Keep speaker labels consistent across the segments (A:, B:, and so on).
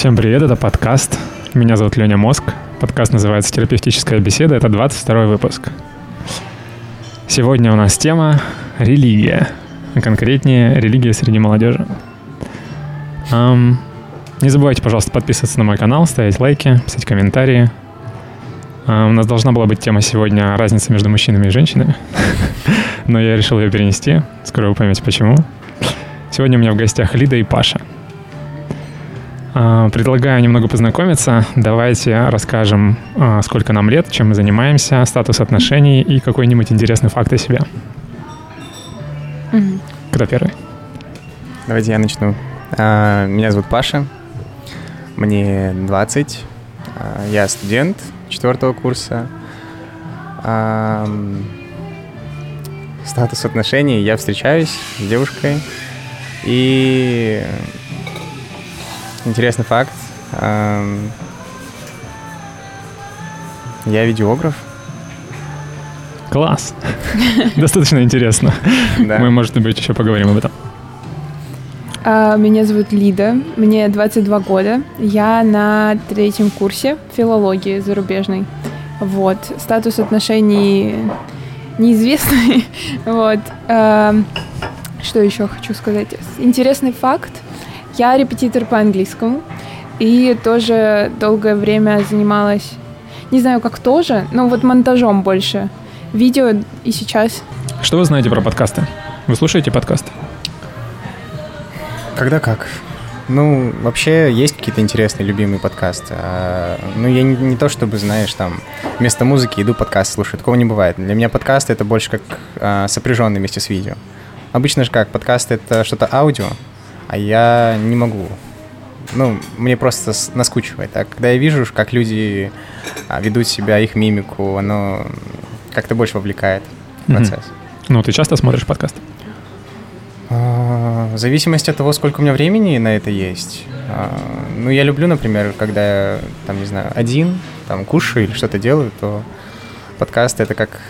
A: Всем привет, это подкаст. Меня зовут Леня Мозг. Подкаст называется «Терапевтическая беседа». Это 22 выпуск. Сегодня у нас тема «Религия». А конкретнее, религия среди молодежи. Um, не забывайте, пожалуйста, подписываться на мой канал, ставить лайки, писать комментарии. Uh, у нас должна была быть тема сегодня «Разница между мужчинами и женщинами». Но я решил ее перенести. Скоро вы поймете, почему. Сегодня у меня в гостях Лида и Паша. А, предлагаю немного познакомиться. Давайте расскажем, а, сколько нам лет, чем мы занимаемся, статус отношений и какой-нибудь интересный факт о себе.
B: Угу.
A: Кто первый?
C: Давайте я начну. А, меня зовут Паша. Мне 20. Я студент четвертого курса. Статус отношений. Я встречаюсь с девушкой. И интересный факт. Я видеограф.
A: Класс. Достаточно интересно. Мы, может быть, еще поговорим об этом.
B: А, меня зовут Лида, мне 22 года. Я на третьем курсе филологии зарубежной. Вот. Статус отношений неизвестный. вот. Что еще хочу сказать? Интересный факт. Я репетитор по английскому и тоже долгое время занималась, не знаю, как тоже, но вот монтажом больше. Видео и сейчас.
A: Что вы знаете про подкасты? Вы слушаете подкасты?
C: Когда как. Ну, вообще есть какие-то интересные, любимые подкасты. А, ну, я не, не то чтобы, знаешь, там, вместо музыки иду подкаст слушаю. Такого не бывает. Для меня подкасты это больше как а, сопряженный вместе с видео. Обычно же как, подкаст это что-то аудио, а я не могу. Ну, мне просто наскучивает. А когда я вижу, как люди а, ведут себя, их мимику, оно как-то больше вовлекает в процесс. Mm-hmm.
A: Ну, ты часто смотришь подкаст?
C: А, в зависимости от того, сколько у меня времени на это есть. А, ну, я люблю, например, когда я, там, не знаю, один, там, кушаю или что-то делаю, то подкаст это как,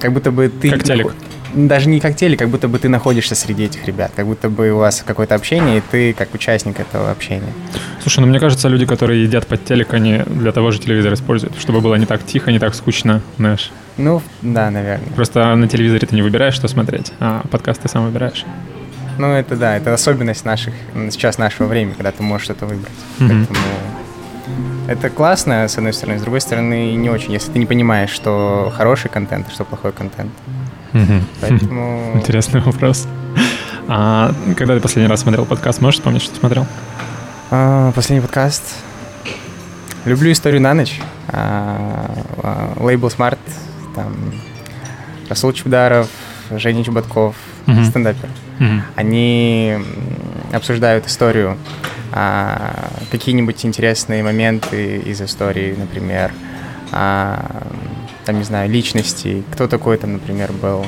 C: как будто бы ты...
A: Как телек
C: даже не как теле, как будто бы ты находишься среди этих ребят, как будто бы у вас какое-то общение, и ты как участник этого общения.
A: Слушай, ну мне кажется, люди, которые едят под телек, они для того же телевизор используют, чтобы было не так тихо, не так скучно, знаешь.
C: Ну, да, наверное.
A: Просто на телевизоре ты не выбираешь, что смотреть, а подкаст ты сам выбираешь.
C: Ну, это да, это особенность наших, сейчас нашего времени, когда ты можешь что-то выбрать. Mm-hmm. Поэтому это классно, с одной стороны, с другой стороны, не очень, если ты не понимаешь, что хороший контент, а что плохой контент.
A: Поэтому... Интересный вопрос. А когда ты последний раз смотрел подкаст, можешь вспомнить, что смотрел?
C: А, последний подкаст. Люблю историю на ночь. А, а, лейбл Smart, там Расул Чебдаров, Женя Чеботков, uh-huh. стендапер. Uh-huh. Они обсуждают историю, а, какие-нибудь интересные моменты из истории, например, а, там, не знаю, личностей, кто такой там, например, был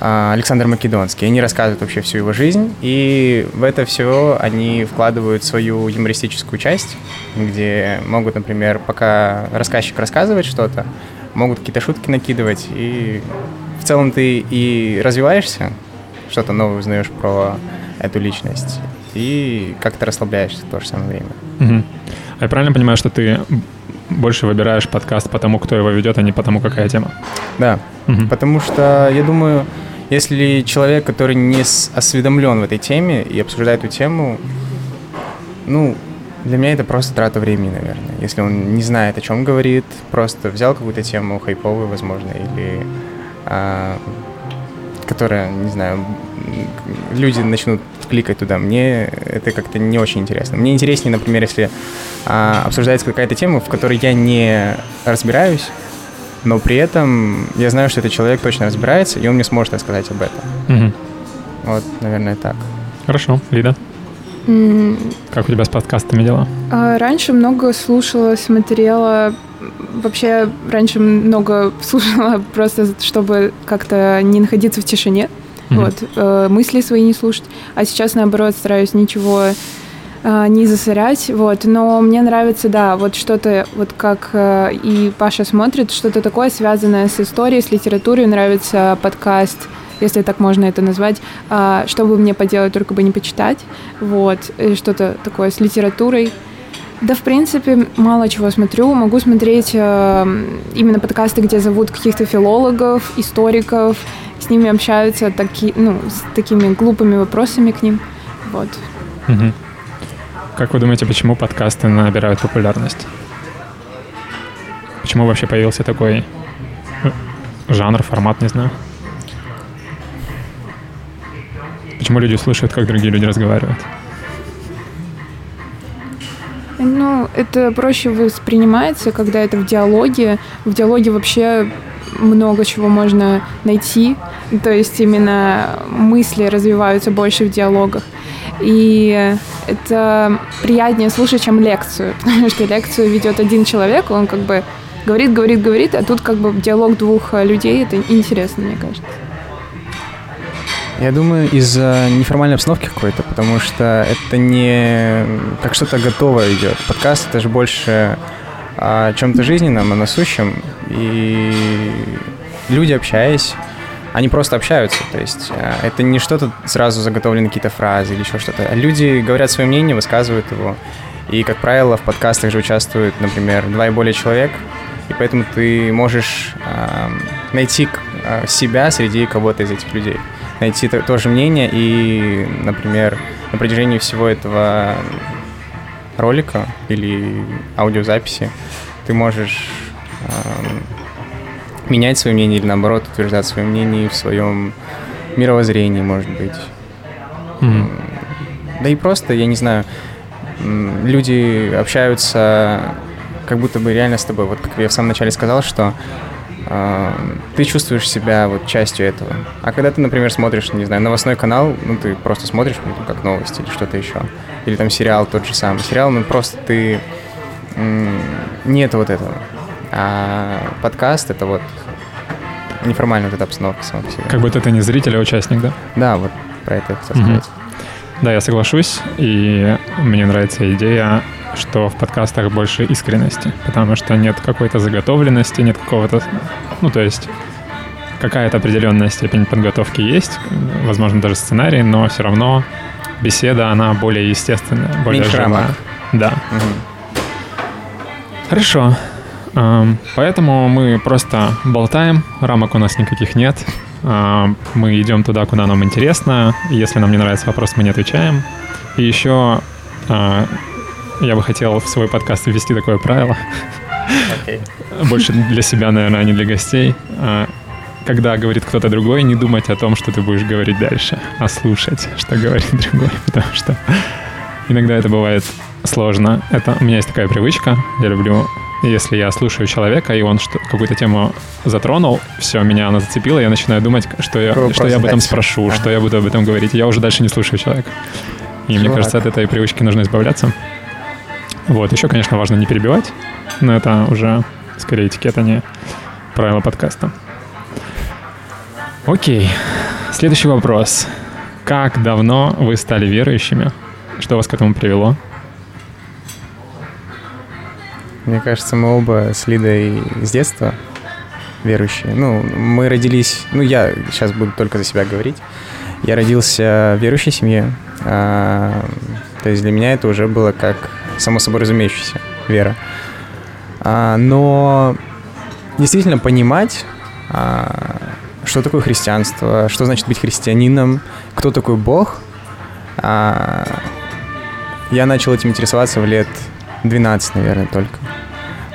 C: а, Александр Македонский. Они рассказывают вообще всю его жизнь, и в это все они вкладывают свою юмористическую часть, где могут, например, пока рассказчик рассказывает что-то, могут какие-то шутки накидывать, и в целом ты и развиваешься, что-то новое узнаешь про эту личность, и как-то расслабляешься в то же самое время.
A: Угу. А я правильно понимаю, что ты больше выбираешь подкаст потому, кто его ведет, а не потому, какая тема.
C: Да, угу. потому что я думаю, если человек, который не осведомлен в этой теме и обсуждает эту тему, ну, для меня это просто трата времени, наверное. Если он не знает, о чем говорит, просто взял какую-то тему хайповую, возможно, или а, которая, не знаю, люди начнут кликать туда. Мне это как-то не очень интересно. Мне интереснее, например, если а, обсуждается какая-то тема, в которой я не разбираюсь, но при этом я знаю, что этот человек точно разбирается, и он мне сможет рассказать об этом. Угу. Вот, наверное, так.
A: Хорошо. Лида? Mm. Как у тебя с подкастами дела?
B: А, раньше много слушала, смотрела вообще раньше много слушала просто, чтобы как-то не находиться в тишине, mm-hmm. вот, э, мысли свои не слушать. А сейчас, наоборот, стараюсь ничего э, не засорять, вот. Но мне нравится, да, вот что-то, вот как э, и Паша смотрит, что-то такое связанное с историей, с литературой. Нравится подкаст если так можно это назвать, а, что мне поделать, только бы не почитать, вот, что-то такое с литературой. Да, в принципе, мало чего смотрю. Могу смотреть э, именно подкасты, где зовут каких-то филологов, историков, с ними общаются таки, ну, с такими глупыми вопросами к ним. Вот.
A: Угу. Как вы думаете, почему подкасты набирают популярность? Почему вообще появился такой э, жанр, формат, не знаю? Почему люди слышат, как другие люди разговаривают?
B: Ну, это проще воспринимается, когда это в диалоге. В диалоге вообще много чего можно найти. То есть именно мысли развиваются больше в диалогах. И это приятнее слушать, чем лекцию, потому что лекцию ведет один человек, он как бы говорит, говорит, говорит, а тут как бы диалог двух людей, это интересно, мне кажется.
C: Я думаю, из-за неформальной обстановки какой-то, потому что это не как что-то готовое идет. Подкаст это же больше о чем-то жизненном, о насущем. И люди, общаясь, они просто общаются. То есть э, это не что-то сразу заготовленные какие-то фразы или еще что-то. Люди говорят свое мнение, высказывают его. И, как правило, в подкастах же участвуют, например, два и более человек. И поэтому ты можешь э, найти себя среди кого-то из этих людей найти то, же мнение и, например, на протяжении всего этого ролика или аудиозаписи ты можешь э, менять свое мнение или наоборот утверждать свое мнение в своем мировоззрении, может быть. Mm-hmm. Да и просто, я не знаю, люди общаются как будто бы реально с тобой. Вот как я в самом начале сказал, что ты чувствуешь себя вот частью этого. А когда ты, например, смотришь, не знаю, новостной канал, ну, ты просто смотришь, ну, как новости или что-то еще. Или там сериал тот же самый. Сериал, ну, просто ты... Нет вот этого. А подкаст — это вот неформальная вот эта обстановка сама по себе.
A: Как будто ты не зритель, а участник, да?
C: Да, вот про это я хотел сказать.
A: Да, я соглашусь, и мне нравится идея что в подкастах больше искренности, потому что нет какой-то заготовленности, нет какого-то... Ну, то есть какая-то определенная степень подготовки есть, возможно, даже сценарий, но все равно беседа, она более естественная, более
C: Меньше живая.
A: Да. Угу. Хорошо. Поэтому мы просто болтаем, рамок у нас никаких нет. Мы идем туда, куда нам интересно. Если нам не нравится вопрос, мы не отвечаем. И еще а, я бы хотел в свой подкаст ввести такое правило. Okay. Больше для себя, наверное, а не для гостей. А, когда говорит кто-то другой, не думать о том, что ты будешь говорить дальше, а слушать, что говорит другой, потому что иногда это бывает сложно. Это у меня есть такая привычка. Я люблю, если я слушаю человека, и он что, какую-то тему затронул, все, меня она зацепила, я начинаю думать, что я, что я об этом спрошу, ага. что я буду об этом говорить. Я уже дальше не слушаю человека. И Чувак. мне кажется, от этой привычки нужно избавляться. Вот, еще, конечно, важно не перебивать, но это уже скорее этикет, а не правила подкаста. Окей, следующий вопрос. Как давно вы стали верующими? Что вас к этому привело?
C: Мне кажется, мы оба с Лидой с детства верующие. Ну, мы родились... Ну, я сейчас буду только за себя говорить. Я родился в верующей семье. А, то есть для меня это уже было как само собой разумеющаяся вера. А, но действительно понимать, а, что такое христианство, что значит быть христианином, кто такой Бог, а, я начал этим интересоваться в лет 12, наверное, только.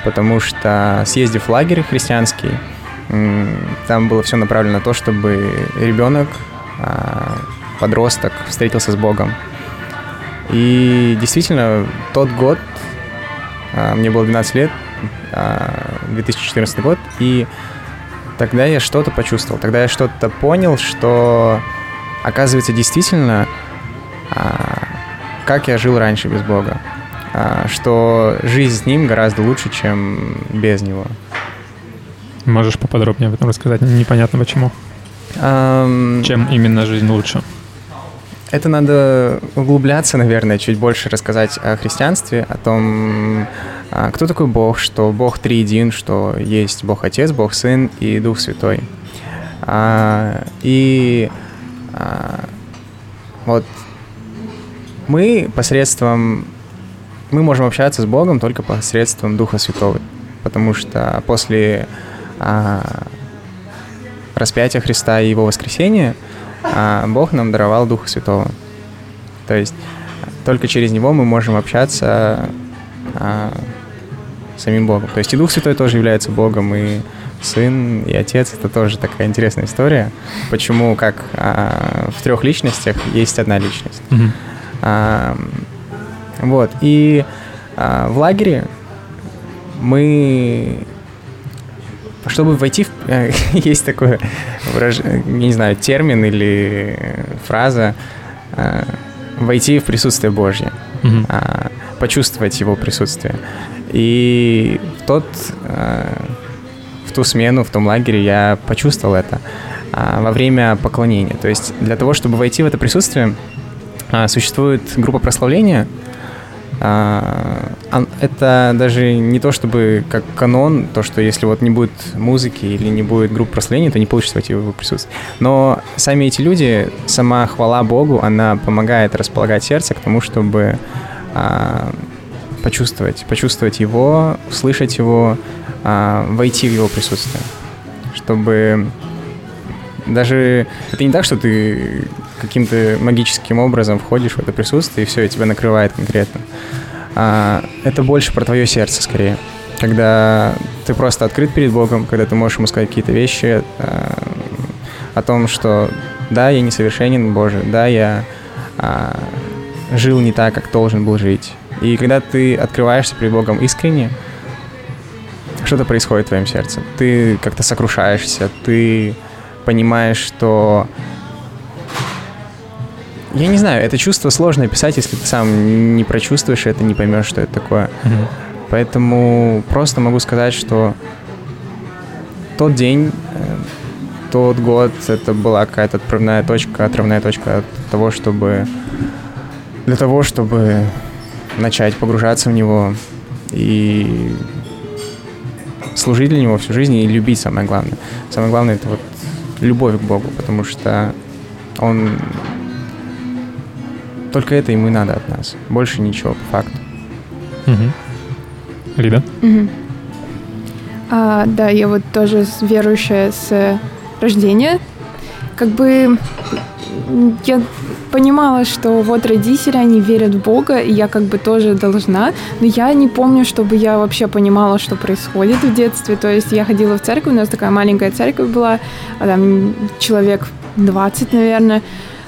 C: Потому что съездив в лагерь христианский, там было все направлено на то, чтобы ребенок, а, подросток встретился с Богом. И действительно, тот год, а, мне было 12 лет, 2014 а, год, и тогда я что-то почувствовал, тогда я что-то понял, что оказывается действительно, а, как я жил раньше без Бога, что жизнь с Ним гораздо лучше, чем без Него.
A: Можешь поподробнее об этом рассказать? Непонятно почему. Um... Чем именно жизнь лучше?
C: Это надо углубляться, наверное, чуть больше рассказать о христианстве, о том, а, кто такой Бог, что Бог триедин, что есть Бог Отец, Бог Сын и Дух Святой. А, и а, вот мы посредством... Мы можем общаться с Богом только посредством Духа Святого, потому что после распятия Христа и Его воскресения а, Бог нам даровал Духа Святого. То есть только через Него мы можем общаться а, с самим Богом. То есть и Дух Святой тоже является Богом, и Сын, и Отец — это тоже такая интересная история. Почему как а, в трех личностях есть одна личность.
A: Мгм.
C: А, вот. И а, в лагере мы... Чтобы войти в... э, Есть такое я не знаю, термин или фраза а, «войти в присутствие Божье», а, почувствовать Его присутствие. И в тот... в ту смену, в том лагере я почувствовал это а, во время поклонения. То есть для того, чтобы войти в это присутствие, а, существует группа прославления. А, Это даже не то, чтобы как канон, то, что если вот не будет музыки или не будет группы прославления, то не получится войти в его присутствие. Но сами эти люди, сама хвала Богу, она помогает располагать сердце к тому, чтобы а, почувствовать, почувствовать его, услышать его, а, войти в его присутствие. Чтобы даже это не так, что ты каким-то магическим образом входишь в это присутствие, и все, и тебя накрывает конкретно. А, это больше про твое сердце скорее. Когда ты просто открыт перед Богом, когда ты можешь ему сказать какие-то вещи а, о том, что да, я несовершенен, Боже, да, я а, жил не так, как должен был жить. И когда ты открываешься перед Богом искренне, что-то происходит в твоем сердце. Ты как-то сокрушаешься, ты понимаешь, что... Я не знаю, это чувство сложно описать, если ты сам не прочувствуешь это, не поймешь, что это такое.
A: Мгм.
C: Поэтому просто могу сказать, что тот день, э, тот год, это была какая-то отправная точка, отправная точка от того, чтобы... Для того, чтобы начать погружаться в него и служить для него всю жизнь и любить самое главное. Самое главное это вот любовь к Богу, потому что Он только это ему и надо от нас. Больше ничего по факту.
A: Мгм. Лида?
B: Мгм. А, да, я вот тоже верующая с рождения. Как бы я понимала, что вот родители, они верят в Бога, и я как бы тоже должна, но я не помню, чтобы я вообще понимала, что происходит в детстве. То есть я ходила в церковь, у нас такая маленькая церковь была, а там человек 20, наверное.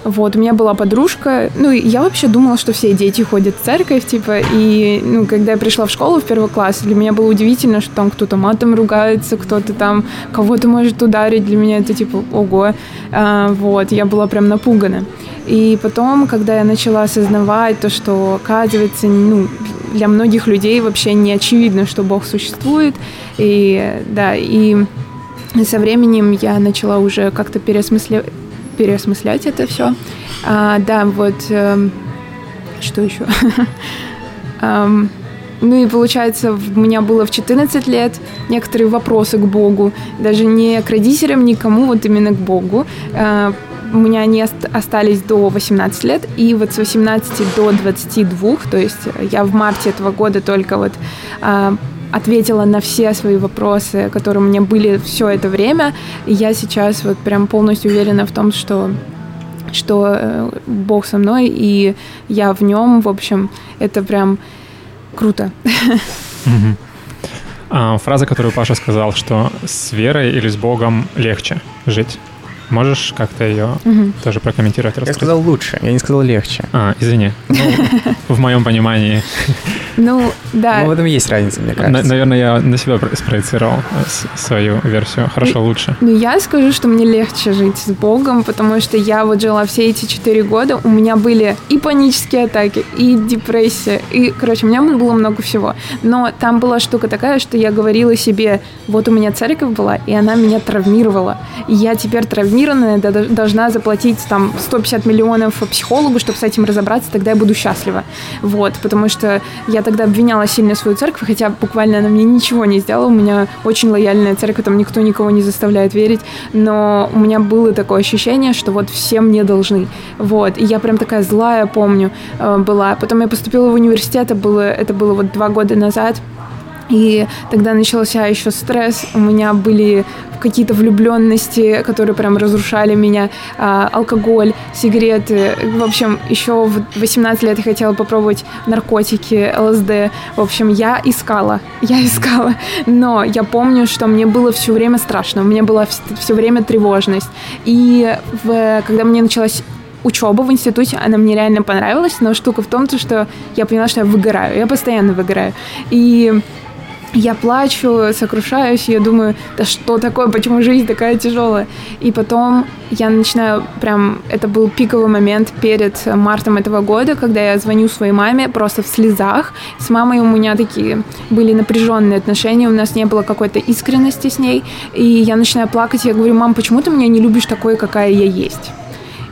B: Вот, у меня была подружка, ну, я вообще думала, что все дети ходят в церковь, типа, и, ну, когда я пришла в школу в первый класс, для меня было удивительно, что там кто-то матом ругается, кто-то там кого-то может ударить, для меня это, типа, ого, А, вот, я была прям напугана. И потом, когда я начала осознавать то, что, оказывается, ну, для многих людей вообще не очевидно, что Бог существует, и, да, и со временем я начала уже как-то переосмысля- переосмыслять это все. да, вот эм, что еще? Ам, ну и получается, у меня было в 14 лет некоторые вопросы к Богу, даже не к родителям, никому, вот именно к Богу. А, У меня они ост- остались до 18 лет, и вот с 18 до 22, то есть я в марте этого года только вот а, ответила на все свои вопросы, которые у меня были все это время. И я сейчас вот прям полностью уверена в том, что что э, Бог со мной, и я в нем, в общем, это прям круто.
A: А, фраза, которую Паша сказал, что с верой или с Богом легче жить. Можешь как-то ее
B: Мгм.
A: тоже прокомментировать,
C: Я
A: рассказать?
C: сказал лучше, я не сказал легче.
A: А, извини. Ну, в моем понимании.
B: Ну, да.
C: Ну, в этом есть разница, мне кажется.
A: наверное, я на себя про- спроецировал э, свою версию. Хорошо, лучше.
B: Ну, я скажу, что мне легче жить с Богом, потому что я вот жила все эти четыре года, у меня были и панические атаки, и депрессия, и, короче, у меня было много всего. Но там была штука такая, что я говорила себе, вот у меня церковь была, и она меня травмировала, и я теперь травмирую травмированная, должна заплатить там 150 миллионов психологу, чтобы с этим разобраться, тогда я буду счастлива. Вот, потому что я тогда обвиняла сильно свою церковь, хотя буквально она мне ничего не сделала, у меня очень лояльная церковь, там никто никого не заставляет верить, но у меня было такое ощущение, что вот все мне должны. Вот, и я прям такая злая, помню, э, была. Потом я поступила в университет, это было, это было вот два года назад, и тогда начался еще стресс. У меня были какие-то влюбленности, которые прям разрушали меня. А, алкоголь, сигареты. В общем, еще в 18 лет я хотела попробовать наркотики, ЛСД. В общем, я искала. Я искала. Но я помню, что мне было все время страшно. У меня была все время тревожность. И в, когда мне началась учеба в институте, она мне реально понравилась, но штука в том, что я поняла, что я выгораю. Я постоянно выгораю. И я плачу, сокрушаюсь, я думаю, да что такое, почему жизнь такая тяжелая? И потом я начинаю прям, это был пиковый момент перед мартом этого года, когда я звоню своей маме просто в слезах. С мамой у меня такие были напряженные отношения, у нас не было какой-то искренности с ней. И я начинаю плакать, я говорю, мам, почему ты меня не любишь такой, какая я есть?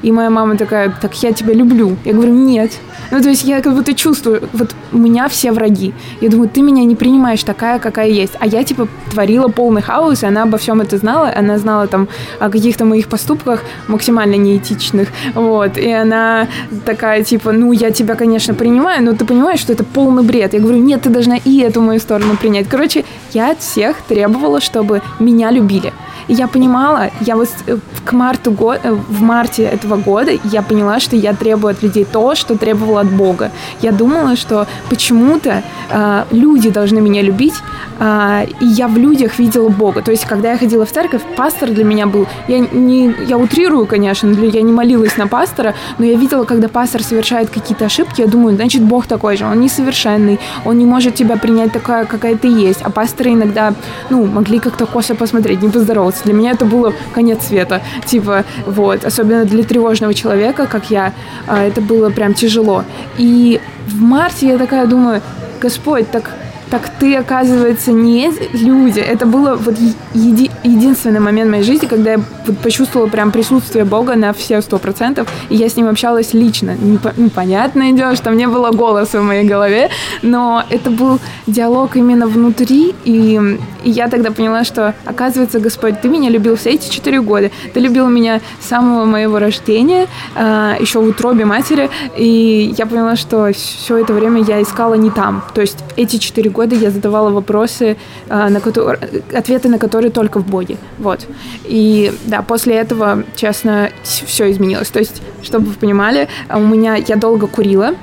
B: И моя мама такая, так я тебя люблю. Я говорю, нет, ну, то есть я как будто чувствую, вот у меня все враги. Я думаю, ты меня не принимаешь такая, какая есть. А я, типа, творила полный хаос, и она обо всем это знала. Она знала там о каких-то моих поступках максимально неэтичных. Вот. И она такая, типа, ну, я тебя, конечно, принимаю, но ты понимаешь, что это полный бред. Я говорю, нет, ты должна и эту мою сторону принять. Короче, я от всех требовала, чтобы меня любили. И я понимала, я вот э, к марту го- э, в марте этого года я поняла, что я требую от людей то, что требовала от Бога. Я думала, что почему-то э, люди должны меня любить, э, и я в людях видела Бога. То есть, когда я ходила в церковь, пастор для меня был, я не, я утрирую, конечно, я не молилась на пастора, но я видела, когда пастор совершает какие-то ошибки, я думаю, значит, Бог такой же, он несовершенный, он не может тебя принять такая, какая ты есть. А пасторы иногда, ну, могли как-то косо посмотреть, не поздороваться делать. Для меня это было конец света. Типа, вот. Особенно для тревожного человека, как я, а, это было прям тяжело. И в марте я такая думаю, Господь, так так ты, оказывается, не люди. Это было вот еди единственный момент в моей жизни, когда я вот почувствовала прям присутствие Бога на все сто процентов, и я с ним общалась лично. Ну, понятное дело, что мне было голоса в моей голове, но это был диалог именно внутри, и, и я тогда поняла, что, оказывается, Господь, ты меня любил все эти четыре года, ты любил меня с самого моего рождения, э, еще в утробе матери, и я поняла, что все это время я искала не там. То есть эти четыре года года я задавала вопросы, а, на которые, ответы на которые только в Боге. Вот. И да, после этого, честно, все изменилось. То есть, чтобы вы понимали, у меня я долго курила,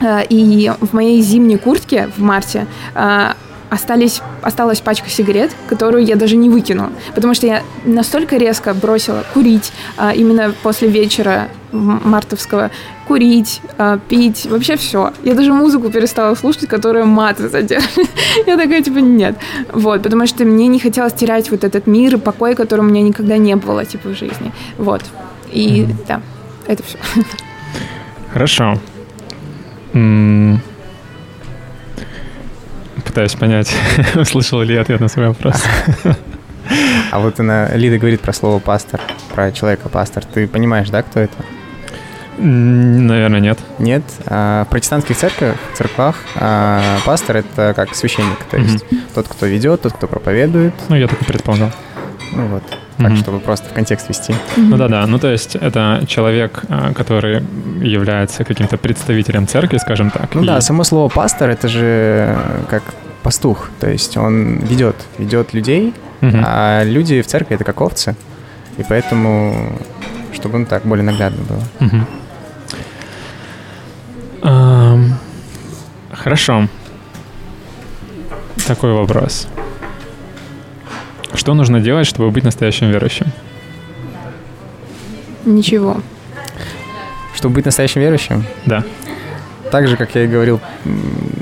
B: а, и в моей зимней куртке в марте а, остались, осталась пачка сигарет, которую я даже не выкинула, потому что я настолько резко бросила курить а, именно после вечера мартовского, курить, а, пить, вообще все. Я даже музыку перестала слушать, которая маты содержит. я такая, типа, нет. Вот, потому что мне не хотелось терять вот этот мир и покой, который у меня никогда не было, типа, в жизни. Вот. И mm-hmm. да, это все.
A: Хорошо пытаюсь понять, услышал ли я ответ на свой вопрос.
C: А вот она, Лида говорит про слово пастор, про человека пастор. Ты понимаешь, да, кто это?
A: Наверное, нет.
C: Нет. А, в протестантских церквях, церквах а, пастор — это как священник, то есть mm-hmm. тот, кто ведет, тот, кто проповедует.
A: Ну, я так и предполагал.
C: Ну вот, так, mm-hmm. чтобы просто в контекст вести.
A: Mm-hmm. Ну да-да, ну то есть это человек, а, который является каким-то представителем церкви, скажем так.
C: Ну и... да, само слово пастор — это же как пастух, то есть он ведет, ведет людей, mm-hmm. а люди в церкви — это как овцы, и поэтому, чтобы ну так более наглядно было.
A: Хорошо. Такой вопрос. Что нужно делать, чтобы быть настоящим верующим?
B: Ничего.
C: Чтобы быть настоящим верующим?
A: Да.
C: Так же, как я и говорил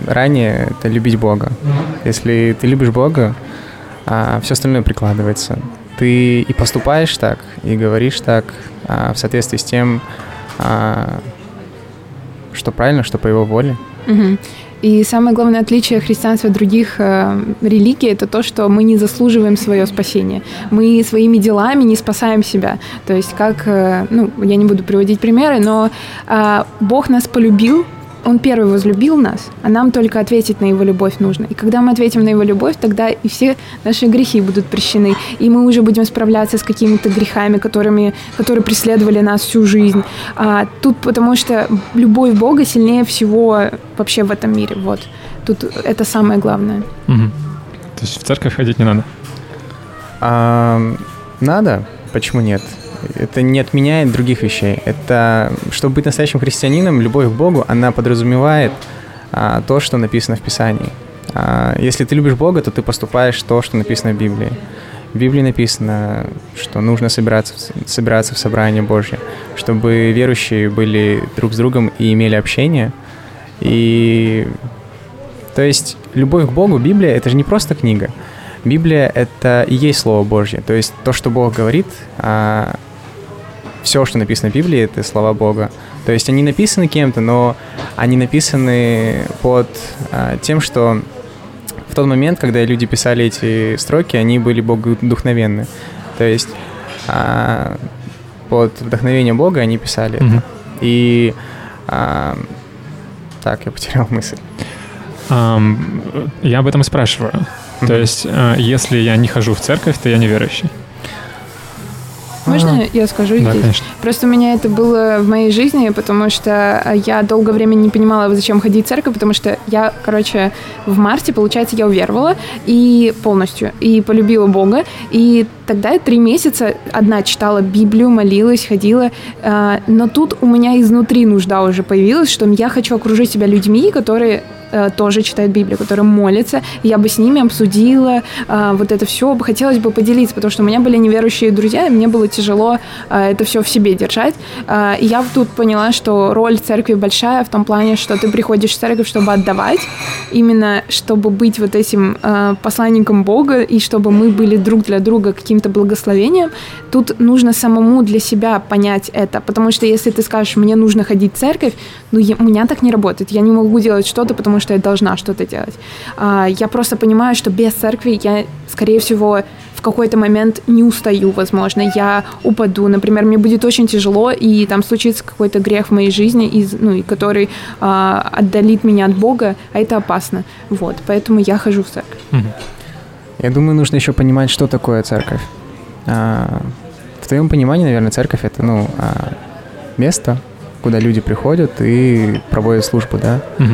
C: ранее, это любить Бога. Если ты любишь Бога, а все остальное прикладывается. Ты и поступаешь так, и говоришь так а, в соответствии с тем, а, что правильно, что по его воле.
B: Угу. И самое главное отличие христианства от других э, религий это то, что мы не заслуживаем свое спасение. Мы своими делами не спасаем себя. То есть как, э, ну, я не буду приводить примеры, но э, Бог нас полюбил он первый возлюбил нас, а нам только ответить на его любовь нужно. И когда мы ответим на его любовь, тогда и все наши грехи будут прощены. И мы уже будем справляться с какими-то грехами, которыми, которые преследовали нас всю жизнь. А, тут потому что любовь Бога сильнее всего вообще в этом мире. Вот. Тут это самое главное.
A: Угу. То есть в церковь ходить не надо?
C: А, надо. Почему нет? Это не отменяет других вещей. Это, чтобы быть настоящим христианином, любовь к Богу, она подразумевает а, то, что написано в Писании. А, если ты любишь Бога, то ты поступаешь то, что написано в Библии. В Библии написано, что нужно собираться, собираться в собрание Божье, чтобы верующие были друг с другом и имели общение. И то есть любовь к Богу, Библия — это же не просто книга. Библия — это и есть Слово Божье. То есть то, что Бог говорит, а, все, что написано в Библии, это слова Бога. То есть они написаны кем-то, но они написаны под а, тем, что в тот момент, когда люди писали эти строки, они были богодухновенны. То есть а, под вдохновение Бога они писали mm-hmm. это. И а, так, я потерял мысль.
A: Um, я об этом спрашиваю. Mm-hmm. То есть, uh, если я не хожу в церковь, то я неверующий.
B: Можно ага. я скажу
A: да, здесь? Конечно.
B: Просто у меня это было в моей жизни, потому что я долгое время не понимала, зачем ходить в церковь, потому что я, короче, в марте, получается, я уверовала и полностью, и полюбила Бога, и тогда я три месяца одна читала Библию, молилась, ходила, а, но тут у меня изнутри нужда уже появилась, что я хочу окружить себя людьми, которые Э, тоже читают Библию, которые молятся. Я бы с ними обсудила э, вот это все. Хотелось бы поделиться, потому что у меня были неверующие друзья, и мне было тяжело э, это все в себе держать. И я тут поняла, что роль церкви большая в том плане, что ты приходишь в церковь, чтобы отдавать, именно чтобы быть вот этим посланником Бога, и чтобы мы были друг для друга каким-то благословением. Тут нужно самому для себя понять это, потому что если ты скажешь, мне нужно ходить в церковь, ну, я, у меня так не работает. Я не могу делать что-то, потому что я должна что-то делать. А, я просто понимаю, что без церкви я, скорее всего, в какой-то момент не устаю, возможно, я упаду, например, мне будет очень тяжело, и там случится какой-то грех в моей жизни, из, ну, и который а, отдалит меня от Бога, а это опасно. Вот, поэтому я хожу в церковь.
C: Я думаю, нужно еще понимать, что такое церковь. А, в твоем понимании, наверное, церковь это, ну, а, место, куда люди приходят и проводят службу, да. Угу.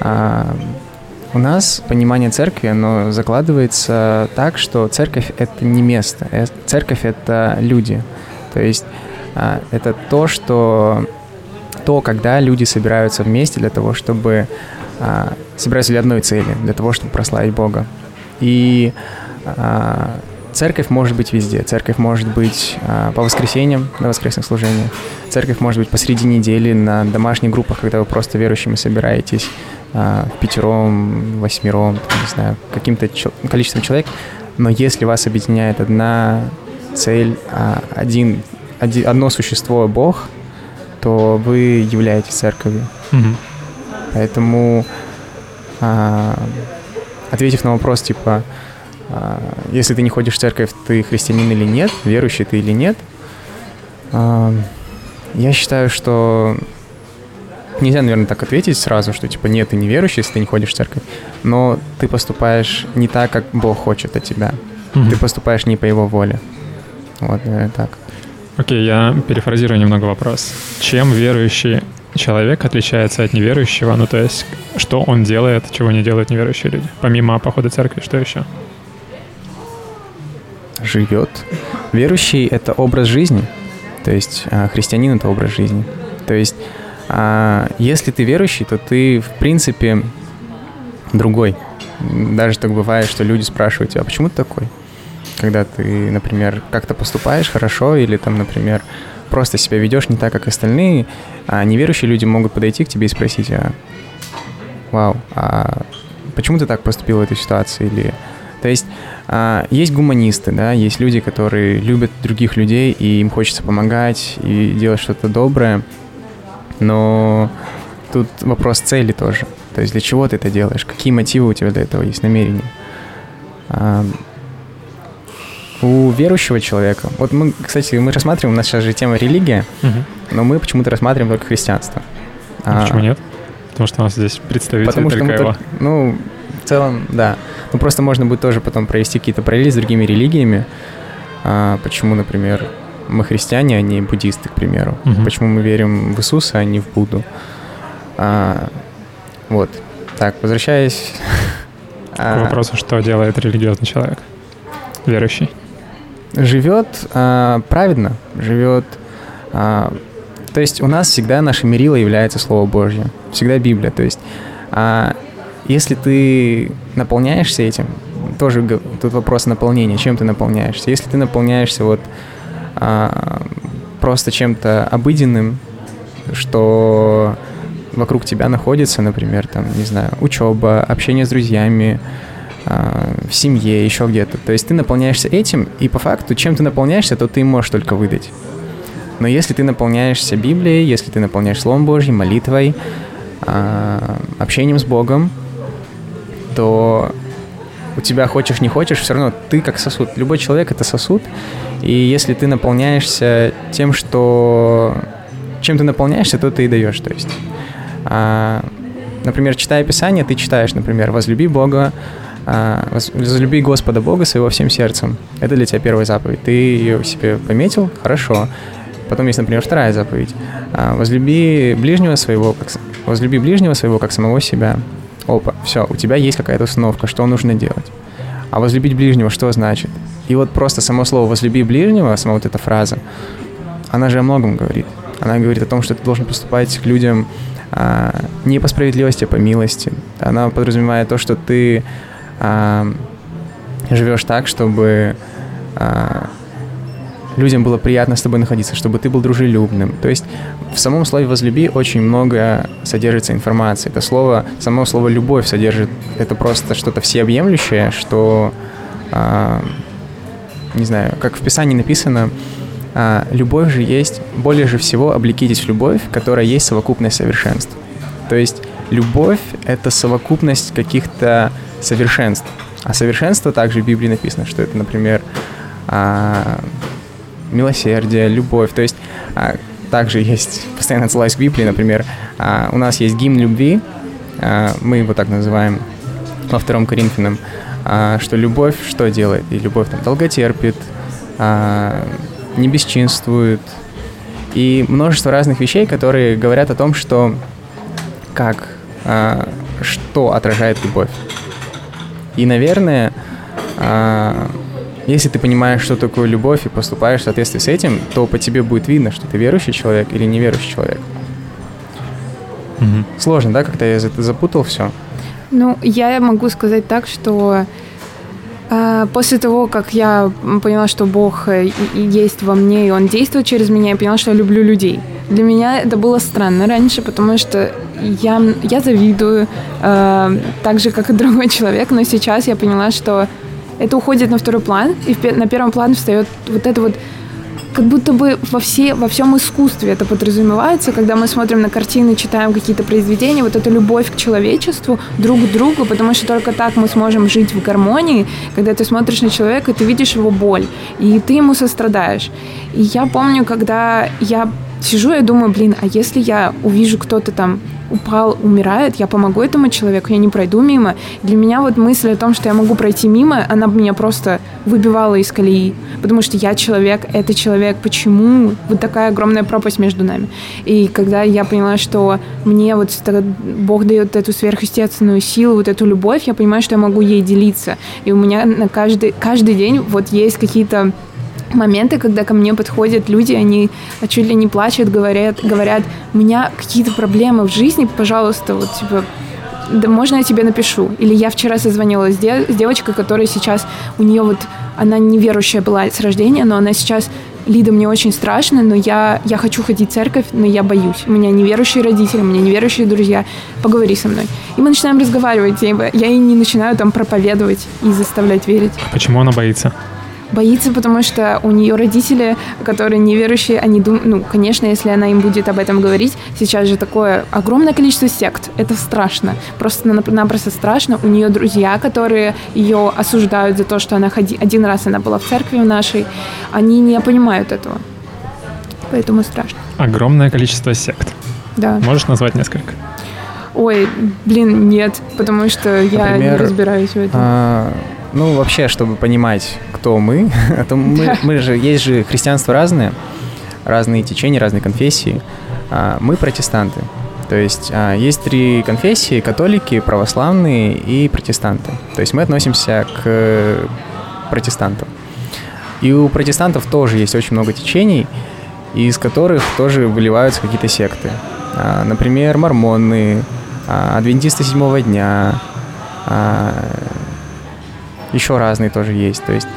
C: А, у нас понимание церкви, оно закладывается так, что церковь — это не место, э, церковь — это люди. То есть а, это то, что то, когда люди собираются вместе для того, чтобы а, собираются для одной цели, для того, чтобы прославить Бога. И Церковь может быть везде. Церковь может быть э, по воскресеньям на воскресных служениях. Церковь может быть посреди недели на домашних группах, когда вы просто верующими собираетесь э, пятером, восьмером, там, не знаю, каким-то чел- количеством человек. Но если вас объединяет одна цель, э, один, один, одно существо Бог, то вы являетесь церковью. Mm-hmm. Поэтому, э, ответив на вопрос, типа, а, если ты не ходишь в церковь, ты христианин или нет, верующий ты или нет. А, я считаю, что нельзя, наверное, так ответить сразу, что типа нет, ты не верующий, если ты не ходишь в церковь, но ты поступаешь не так, как Бог хочет от тебя. Mm-hmm. Ты поступаешь не по Его воле. Вот, наверное, так.
A: Окей, okay, я перефразирую немного вопрос. Чем верующий человек отличается от неверующего? Ну, то есть, что он делает, чего не делают неверующие люди? Помимо похода в церковь, что еще?
C: живет. Верующий — это образ жизни, то есть а, христианин — это образ жизни. То есть а, если ты верующий, то ты, в принципе, другой. Даже так бывает, что люди спрашивают тебя, а почему ты такой? Когда ты, например, как-то поступаешь хорошо или там, например, просто себя ведешь не так, как остальные, а неверующие люди могут подойти к тебе и спросить, а, вау, а почему ты так поступил в этой ситуации? Или то есть а, есть гуманисты, да, есть люди, которые любят других людей, и им хочется помогать и делать что-то доброе, но тут вопрос цели тоже. То есть для чего ты это делаешь? Какие мотивы у тебя для этого есть, намерения? А, у верующего человека, вот мы, кстати, мы рассматриваем, у нас сейчас же тема религия,
A: Мгм.
C: но мы почему-то рассматриваем только христианство.
A: А
C: А,
A: Почему нет? Потому что у нас здесь представитель
C: Потому что
A: только его.
C: так- ну, в целом, да. Ну, просто можно будет тоже потом провести какие-то параллели с другими религиями. А, почему, например, мы христиане, а не буддисты, к примеру.
A: Мгм.
C: Почему мы верим в Иисуса, а не в Будду. А, вот. Так, возвращаясь...
A: К
C: а,
A: вопросу, что делает религиозный человек? Верующий.
C: живет а, праведно, живет... а, то есть у нас всегда наше мерило является Слово Божье, всегда Библия. То есть а, если ты наполняешься этим, тоже тут вопрос наполнения, чем ты наполняешься. Если ты наполняешься вот а, просто чем-то обыденным, что вокруг тебя находится, например, там, не знаю, учеба, общение с друзьями, а, в семье, еще где-то. То есть ты наполняешься этим, и по факту, чем ты наполняешься, то ты можешь только выдать. Но если ты наполняешься Библией, если ты наполняешь Словом Божьим, молитвой, а, общением с Богом, то у тебя хочешь не хочешь, все равно ты как сосуд. Любой человек это сосуд. И если ты наполняешься тем, что чем ты наполняешься, то ты и даешь. То есть, а, например, читая Писание, ты читаешь, например, возлюби Бога, а, воз- возлюби Господа Бога своего всем сердцем. Это для тебя первая заповедь. Ты ее себе пометил, хорошо. Потом есть, например, вторая заповедь. А, возлюби ближнего своего, как, возлюби ближнего своего, как самого себя. Опа, все, у тебя есть какая-то установка, что нужно делать. А возлюбить ближнего что значит? И вот просто само слово «возлюби ближнего», сама вот эта фраза, она же о многом говорит. Она говорит о том, что ты должен поступать к людям а, не по справедливости, а по милости. Она подразумевает то, что ты а, живешь так, чтобы а, людям было приятно с тобой находиться, чтобы ты был дружелюбным. То есть в самом слове «возлюби» очень много содержится информации. Это слово, само слово «любовь» содержит, это просто что-то всеобъемлющее, что, а, не знаю, как в Писании написано, а, любовь же есть, более же всего облекитесь в любовь, которая есть совокупность совершенств. То есть любовь — это совокупность каких-то совершенств. А совершенство также в Библии написано, что это, например, а, милосердие, любовь. То есть а, также есть, постоянно отсылаюсь к Библии, например, у нас есть гимн любви, мы его так называем во втором Коринфянам, а, что любовь что делает? И любовь там долготерпит, а, не бесчинствует, и множество разных вещей, которые говорят о том, что как, а, что отражает любовь. И, наверное, а, если ты понимаешь, что такое любовь и поступаешь в соответствии с этим, то по тебе будет видно, что ты верующий человек или неверующий человек.
A: Мгм.
C: Сложно, да, как-то я за- запутал все.
B: Ну, я могу сказать так, что а, после того, как я поняла, что Бог э, есть во мне, и Он действует через меня, я поняла, что я люблю людей. Для меня это было странно раньше, потому что я, я завидую, э, так же, как и другой человек, но сейчас я поняла, что это уходит на второй план, и на первом план встает вот это вот как будто бы во, все, во всем искусстве это подразумевается, когда мы смотрим на картины, читаем какие-то произведения, вот эта любовь к человечеству, друг к другу, потому что только так мы сможем жить в гармонии, когда ты смотришь на человека, ты видишь его боль, и ты ему сострадаешь. И я помню, когда я сижу и думаю, блин, а если я увижу кто-то там упал, умирает, я помогу этому человеку, я не пройду мимо. Для меня вот мысль о том, что я могу пройти мимо, она меня просто выбивала из колеи, потому что я человек, это человек, почему вот такая огромная пропасть между нами. И когда я поняла, что мне вот Бог дает эту сверхъестественную силу, вот эту любовь, я понимаю, что я могу ей делиться. И у меня на каждый, каждый день вот есть какие-то моменты, когда ко мне подходят люди, они чуть ли не плачут, говорят, говорят, у меня какие-то проблемы в жизни, пожалуйста, вот типа, да можно я тебе напишу? Или я вчера созвонилась с, де- с девочкой, которая сейчас, у нее вот, она неверующая была с рождения, но она сейчас, Лида, мне очень страшно, но я, я хочу ходить в церковь, но я боюсь. У меня неверующие родители, у меня неверующие друзья. Поговори со мной. И мы начинаем разговаривать. Я, ей не начинаю там проповедовать и заставлять верить.
A: Почему она боится?
B: Боится, потому что у нее родители, которые неверующие, они думают, ну, конечно, если она им будет об этом говорить, сейчас же такое огромное количество сект, это страшно, просто-напросто страшно. У нее друзья, которые ее осуждают за то, что она ходи... один раз она была в церкви в нашей, они не понимают этого, поэтому страшно.
A: Огромное количество сект.
B: Да.
A: Можешь назвать несколько?
B: Ой, блин, нет, потому что я
C: Например,
B: не разбираюсь в этом.
C: А, ну, вообще, чтобы понимать, кто мы, а то мы, мы же, есть же христианство разное, разные течения, разные конфессии. А, мы протестанты. То есть а, есть три конфессии, католики, православные и протестанты. То есть мы относимся к протестантам. И у протестантов тоже есть очень много течений, из которых тоже выливаются какие-то секты. А, например, мормоны, а, адвентисты седьмого дня, а, еще разные тоже есть. То есть,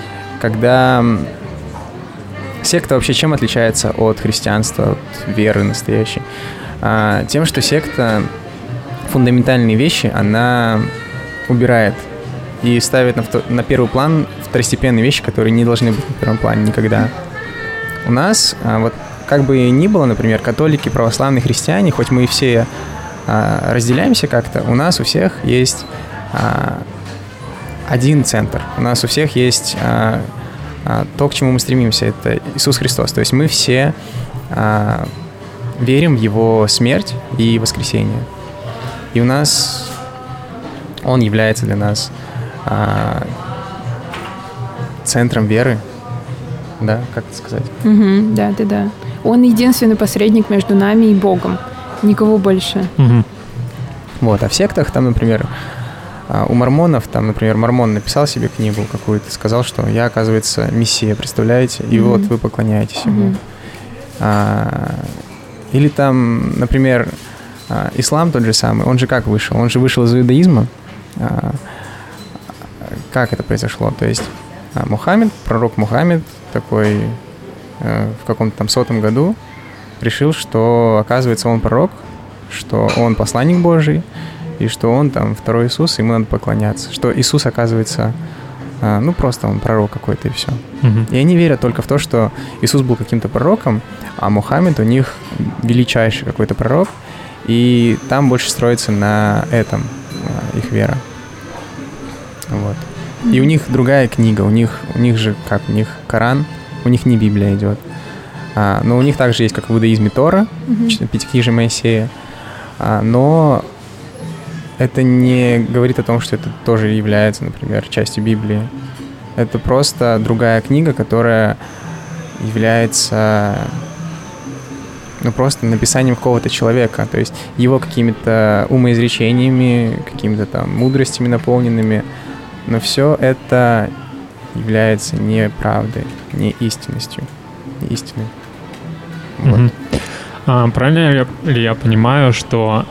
C: когда секта вообще чем отличается от христианства, от веры настоящей? А, тем, что секта фундаментальные вещи, она убирает и ставит на, на первый план второстепенные вещи, которые не должны быть на первом плане никогда. У нас, а, вот как бы ни было, например, католики, православные, христиане, хоть мы и все а, разделяемся как-то, у нас у всех есть а, один центр. У нас у всех есть а, а, то, к чему мы стремимся, это Иисус Христос. То есть мы все а, верим в Его смерть и воскресение. И у нас Он является для нас а, центром веры, да, как это сказать?
B: Угу, да, да, да. Он единственный посредник между нами и Богом. Никого больше.
A: Угу.
C: Вот, а в сектах там, например, у мормонов, там, например, мормон написал себе книгу какую-то, сказал, что я, оказывается, мессия, представляете, и mm-hmm. вот вы поклоняетесь ему. Mm-hmm. А, или там, например, а, ислам тот же самый, он же как вышел? Он же вышел из иудаизма. А, как это произошло? То есть а, Мухаммед, пророк Мухаммед, такой а, в каком-то там сотом году, решил, что, оказывается, он пророк, что он посланник Божий, и что он там второй Иисус, ему надо поклоняться. Что Иисус, оказывается, а, ну просто он пророк какой-то и все.
A: Угу.
C: И они верят только в то, что Иисус был каким-то пророком, а Мухаммед у них величайший какой-то пророк, и там больше строится на этом а, их вера. Вот. И у них другая книга, у них, у них же как, у них Коран, у них не Библия идет. А, но у них также есть, как в иудаизме Тора, mm-hmm. Пятикнижие Моисея, а, но это не говорит о том, что это тоже является, например, частью Библии. Это просто другая книга, которая является ну, просто написанием какого-то человека, то есть его какими-то умоизречениями, какими-то там мудростями наполненными, но все это является не правдой, не истинностью, не истиной. Вот.
A: Угу. А, правильно ли я понимаю, что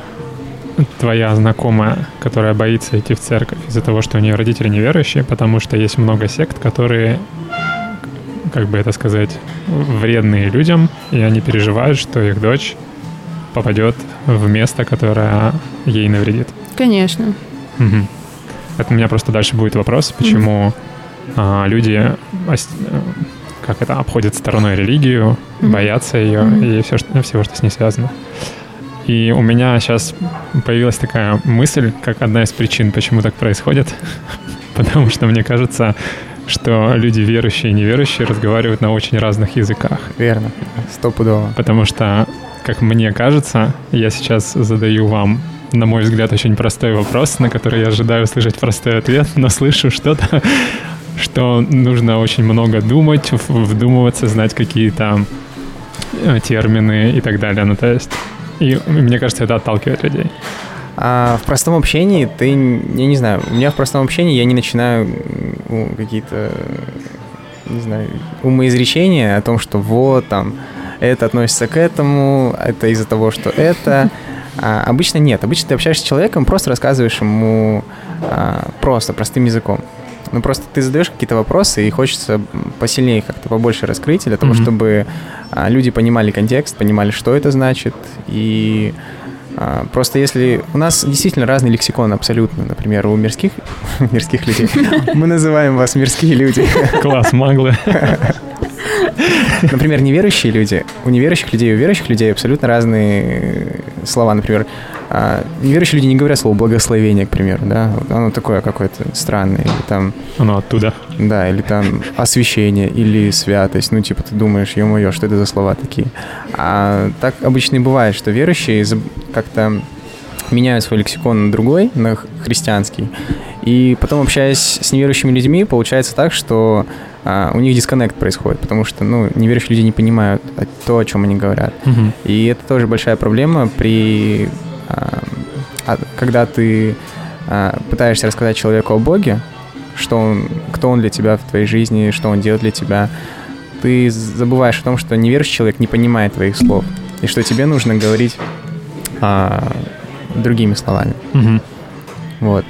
A: твоя знакомая, которая боится идти в церковь из-за того, что у нее родители неверующие, потому что есть много сект, которые, как бы это сказать, вредные людям, и они переживают, что их дочь попадет в место, которое ей навредит.
B: Конечно.
A: Угу. Это у меня просто дальше будет вопрос, почему mm а, люди как это обходят стороной религию, mm боятся ее mm и все, что, всего, что с ней связано. И у меня сейчас появилась такая мысль, как одна из причин, почему так происходит. Потому что мне кажется, что люди верующие и неверующие разговаривают на очень разных языках.
C: Верно, стопудово.
A: Потому что, как мне кажется, я сейчас задаю вам, на мой взгляд, очень простой вопрос, на который я ожидаю услышать простой ответ, но слышу что-то, что нужно очень много думать, вдумываться, знать какие-то э, термины и так далее. Ну, то есть и мне кажется, это отталкивает людей.
C: А в простом общении ты, я не знаю, у меня в простом общении я не начинаю какие-то, не знаю, умоизречения о том, что вот там это относится к этому, это из-за того, что это. А, обычно нет. Обычно ты общаешься с человеком, просто рассказываешь ему а, просто, простым языком. Ну, просто ты задаешь какие-то вопросы, и хочется посильнее как-то побольше раскрыть для того, mm-hmm. чтобы а, люди понимали контекст, понимали, что это значит, и А, просто если... У нас действительно разный лексикон абсолютно. Например, у мирских, мирских людей. Мы называем вас мирские люди.
A: Класс, маглы.
C: Например, неверующие люди. У неверующих людей и у верующих людей абсолютно разные слова. Например, а, неверующие люди не говорят слово благословение, к примеру, да. Оно такое какое-то странное. Или там...
A: Оно оттуда.
C: Да, или там освящение, или святость. Ну, типа, ты думаешь, ё-моё, что это за слова такие? А так обычно и бывает, что верующие как-то меняют свой лексикон на другой, на христианский. И потом, общаясь с неверующими людьми, получается так, что а, у них дисконнект происходит, потому что, ну, неверующие люди не понимают то, о чем они говорят.
A: Мгм.
C: И это тоже большая проблема при... а, а, когда ты а, пытаешься рассказать человеку о Боге, что он, кто он для тебя в твоей жизни, что он делает для тебя, ты забываешь о том, что неверующий человек не понимает твоих слов, и что тебе нужно говорить а, другими словами.
A: Мгм.
C: Вот.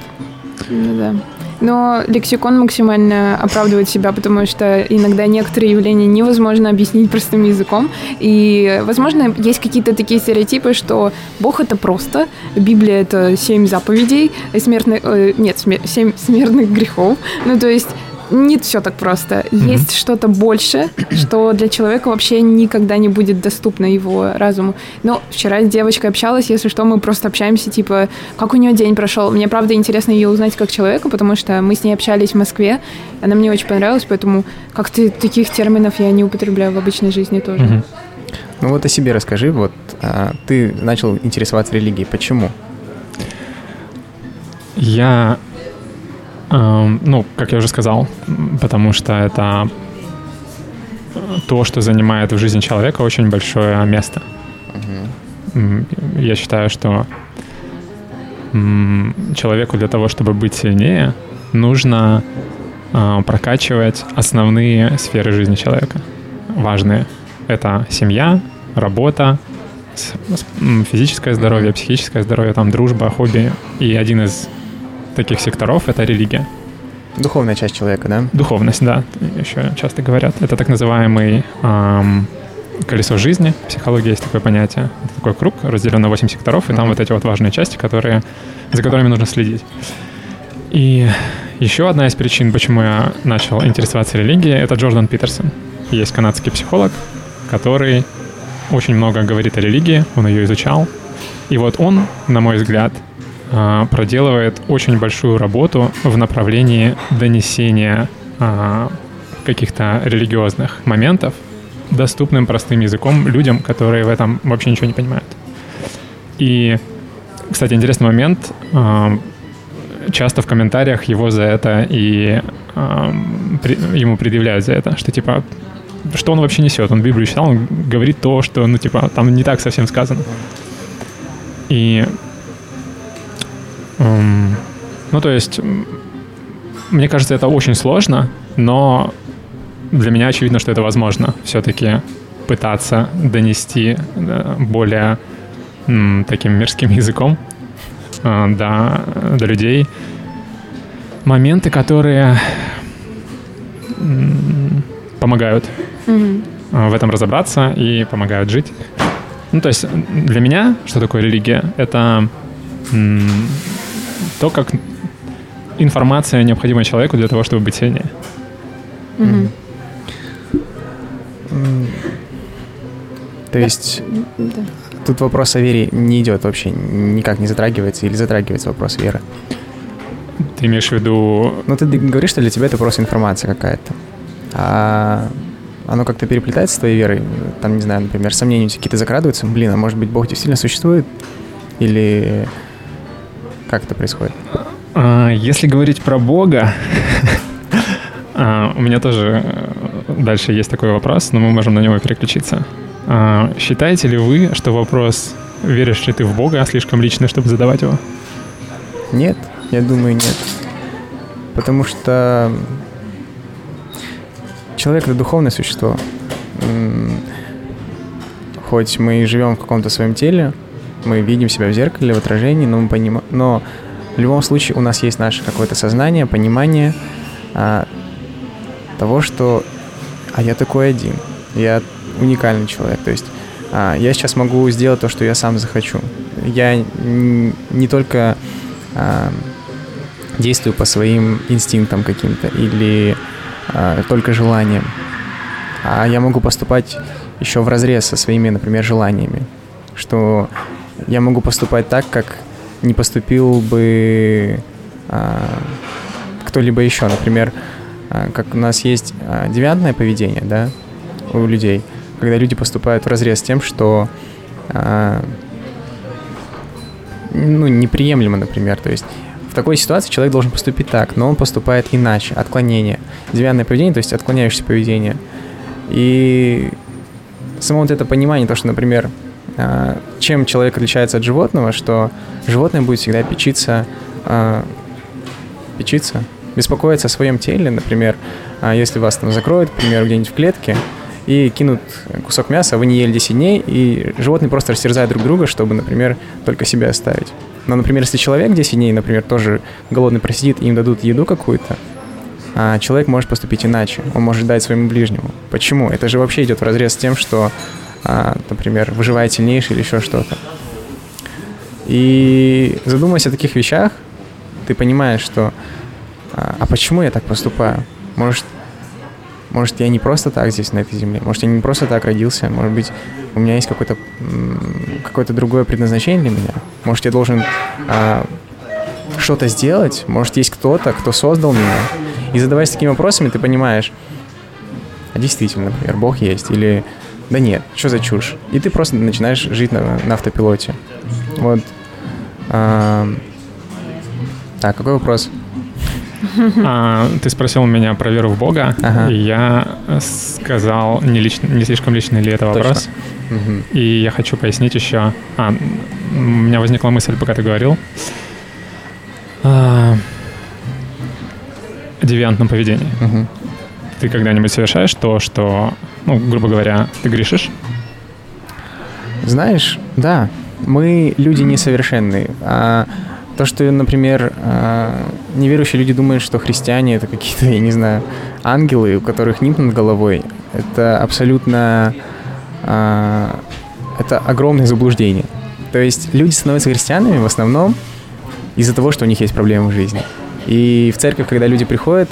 B: Ну да. Но лексикон максимально оправдывает себя, потому что иногда некоторые явления невозможно объяснить простым языком. И, возможно, есть какие-то такие стереотипы, что Бог это просто, Библия это семь заповедей, смертных, э, нет, смер- семь смертных грехов. Ну, то есть не все так просто. Есть что-то больше, что для человека вообще никогда не будет доступно его разуму. Но вчера с девочкой общалась, если что, мы просто общаемся, типа, как у нее день прошел. Мне, правда, интересно ее узнать как человека, потому что мы с ней общались в Москве, она мне очень понравилась, поэтому как-то таких терминов я не употребляю в обычной жизни тоже.
A: Мгм.
C: Ну вот о себе расскажи. Вот а, ты начал интересоваться религией. Почему?
A: Я, ну, как я уже сказал, потому что это то, что занимает в жизни человека очень большое место. Я считаю, что человеку для того, чтобы быть сильнее, нужно а, прокачивать основные сферы жизни человека. Важные. Это семья, работа, физическое здоровье, психическое здоровье, там дружба, хобби. И один из таких секторов — это религия.
C: Духовная часть человека, да?
A: Духовность, да, еще часто говорят. Это так называемый ам, колесо жизни. В психологии есть такое понятие. Это такой круг, разделен на 8 секторов, и там
C: Мгм.
A: вот эти вот важные части, которые, за которыми нужно следить. И еще одна из причин, почему я начал интересоваться религией, это Джордан Питерсон. Есть канадский психолог, который очень много говорит о религии, он ее изучал. И вот он, на мой взгляд, проделывает очень большую работу в направлении донесения а, каких-то религиозных моментов доступным простым языком людям, которые в этом вообще ничего не понимают. И, кстати, интересный момент. а, Часто в комментариях его за это и ему предъявляют за это, что типа что он вообще несет? Он Библию читал, он говорит то, что, ну, типа, там не так совсем сказано. И, ну, то есть, мне кажется, это очень сложно, но для меня очевидно, что это возможно. Все-таки пытаться донести э, более таким мирским языком э, до, до людей моменты, которые помогают э, в этом разобраться и помогают жить. Ну, то есть для меня, что такое религия, это то, как информация необходима человеку для того, чтобы быть сильнее.
B: Мгм.
C: М, То есть
B: Да.
C: тут вопрос о вере не идет вообще, никак не затрагивается или затрагивается вопрос веры.
A: Ты имеешь в виду...
C: Ну, ты говоришь, что для тебя это просто информация какая-то. А оно как-то переплетается с твоей верой? Там, не знаю, например, сомнения у тебя какие-то закрадываются? Блин, а может быть, Бог действительно существует? Или как это происходит?
A: а, если говорить про Бога, а, у меня тоже э, дальше есть такой вопрос, но мы можем на него переключиться. А, Считаете ли вы, что вопрос, веришь ли ты в Бога, слишком личный, чтобы задавать его?
C: Нет, я думаю, нет. Потому что человек — это духовное существо. Хоть мы и живем в каком-то своем теле, мы видим себя в зеркале, в отражении, но мы понимаем... Но в любом случае у нас есть наше какое-то сознание, понимание а, того, что а я такой один, я уникальный человек. То есть а, я сейчас могу сделать то, что я сам захочу. я не только а, действую по своим инстинктам каким-то или а, только желаниям, а я могу поступать еще в разрез со своими, например, желаниями, что я могу поступать так, как не поступил бы а, кто-либо еще, например, а, как у нас есть а, девиантное поведение, да, у людей, когда люди поступают в разрез с тем, что а, ну, неприемлемо, например. То есть в такой ситуации человек должен поступить так, но он поступает иначе, отклонение. Девиантное поведение, то есть отклоняющееся поведение. И само вот это понимание, то, что, например, чем человек отличается от животного, что животное будет всегда печиться, а, печиться, беспокоиться о своем теле, например, а, если вас там закроют, к примеру, где-нибудь в клетке, и кинут кусок мяса, вы не ели 10 дней, и животные просто растерзают друг друга, чтобы, например, только себя оставить. Но, например, если человек 10 дней, например, тоже голодный просидит, и им дадут еду какую-то, а человек может поступить иначе. Он может дать своему ближнему. Почему? Это же вообще идет в разрез с тем, что, а, например, выживает сильнейший или еще что-то. И задумываясь о таких вещах, ты понимаешь, что а, а почему я так поступаю? Может, может, я не просто так здесь, на этой земле. Может, я не просто так родился. Может быть, у меня есть какое-то какое-то другое предназначение для меня. Может, я должен а, что-то сделать. Может, есть кто-то, кто создал меня. И задаваясь такими вопросами, ты понимаешь, а действительно, например, Бог есть. Или да нет, что за чушь? И ты просто начинаешь жить на, на автопилоте. Вот. А, так, какой вопрос?
A: А, ты спросил меня про веру в Бога, ага. и я сказал, не, лично, не слишком личный ли это вопрос. Угу. И я хочу пояснить еще. А, у меня возникла мысль, пока ты говорил. А, девиантном поведении. Угу. Ты когда-нибудь совершаешь то, что, ну, грубо говоря, ты грешишь?
C: Знаешь, да, мы люди несовершенные. А то, что, например, а, неверующие люди думают, что христиане это какие-то, я не знаю, ангелы, у которых нимб над головой, это абсолютно а, это огромное заблуждение. То есть люди становятся христианами в основном из-за того, что у них есть проблемы в жизни. И в церковь, когда люди приходят,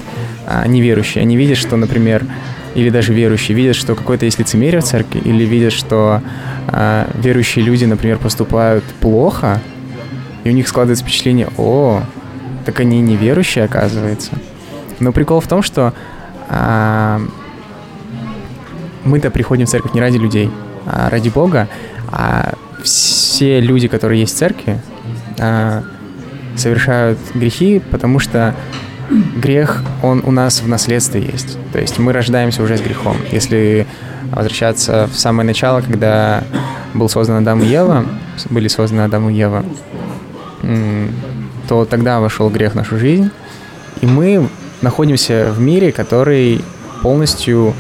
C: они верующие, они видят, что, например, или даже верующие видят, что какое-то есть лицемерие в церкви, или видят, что э, верующие люди, например, поступают плохо, и у них складывается впечатление, о, так они неверующие, оказывается. Но прикол в том, что а, мы-то приходим в церковь не ради людей, а ради Бога, а все люди, которые есть в церкви, а, совершают грехи, потому что грех, он у нас в наследстве есть. То есть мы рождаемся уже с грехом. Если возвращаться в самое начало, когда был создан Адам и Ева, были созданы Адам и Ева, то тогда вошел грех в нашу жизнь, и мы находимся в мире, который полностью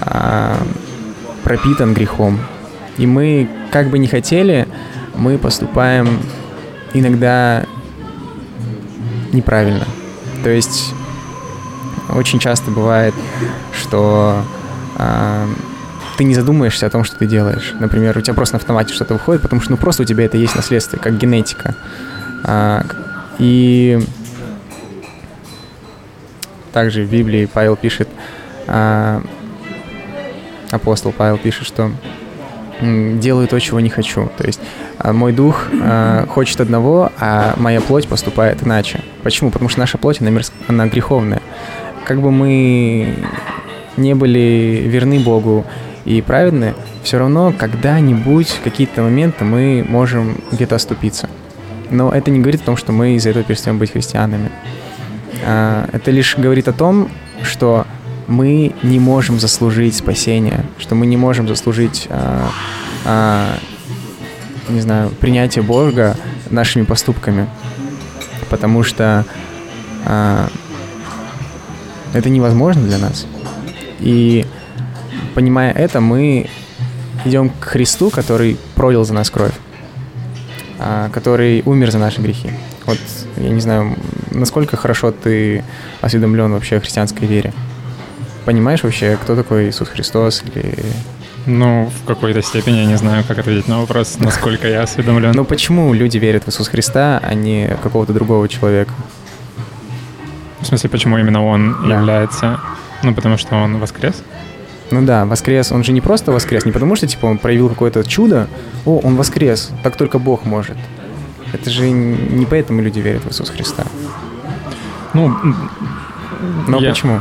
C: а, пропитан грехом. И мы, как бы не хотели, мы поступаем иногда неправильно. То есть очень часто бывает, что а, ты не задумаешься о том, что ты делаешь. Например, у тебя просто на автомате что-то выходит, потому что ну просто у тебя это есть наследство, как генетика. А, и также в Библии Павел пишет, а, апостол Павел пишет, что делаю то, чего не хочу. То есть а, мой дух а, хочет одного, а моя плоть поступает иначе. Почему? Потому что наша плоть, она, мерз... она греховная. Как бы мы не были верны Богу и праведны, все равно когда-нибудь, какие-то моменты мы можем где-то оступиться. Но это не говорит о том, что мы из-за этого перестаем быть христианами. А, это лишь говорит о том, что мы не можем заслужить спасение, что мы не можем заслужить, а, а, не знаю, принятие Бога нашими поступками, потому что это невозможно для нас. И понимая это, мы идем к Христу, который пролил за нас кровь. А, который умер за наши грехи. Вот я не знаю, насколько хорошо ты осведомлен вообще о христианской вере. Понимаешь вообще, кто такой Иисус Христос или
A: Ну, в какой-то степени я не знаю, как ответить на вопрос, насколько я осведомлен.
C: Ну почему люди верят в Иисуса Христа, а не какого-то другого человека?
A: В смысле, почему именно он
C: Да.
A: является? Ну, потому что он воскрес.
C: Ну да, воскрес, он же не просто воскрес, не потому что, типа, он проявил какое-то чудо, о, он воскрес, так только Бог может. Это же не поэтому люди верят в Иисуса Христа.
A: Ну,
C: Но
A: Я-
C: почему?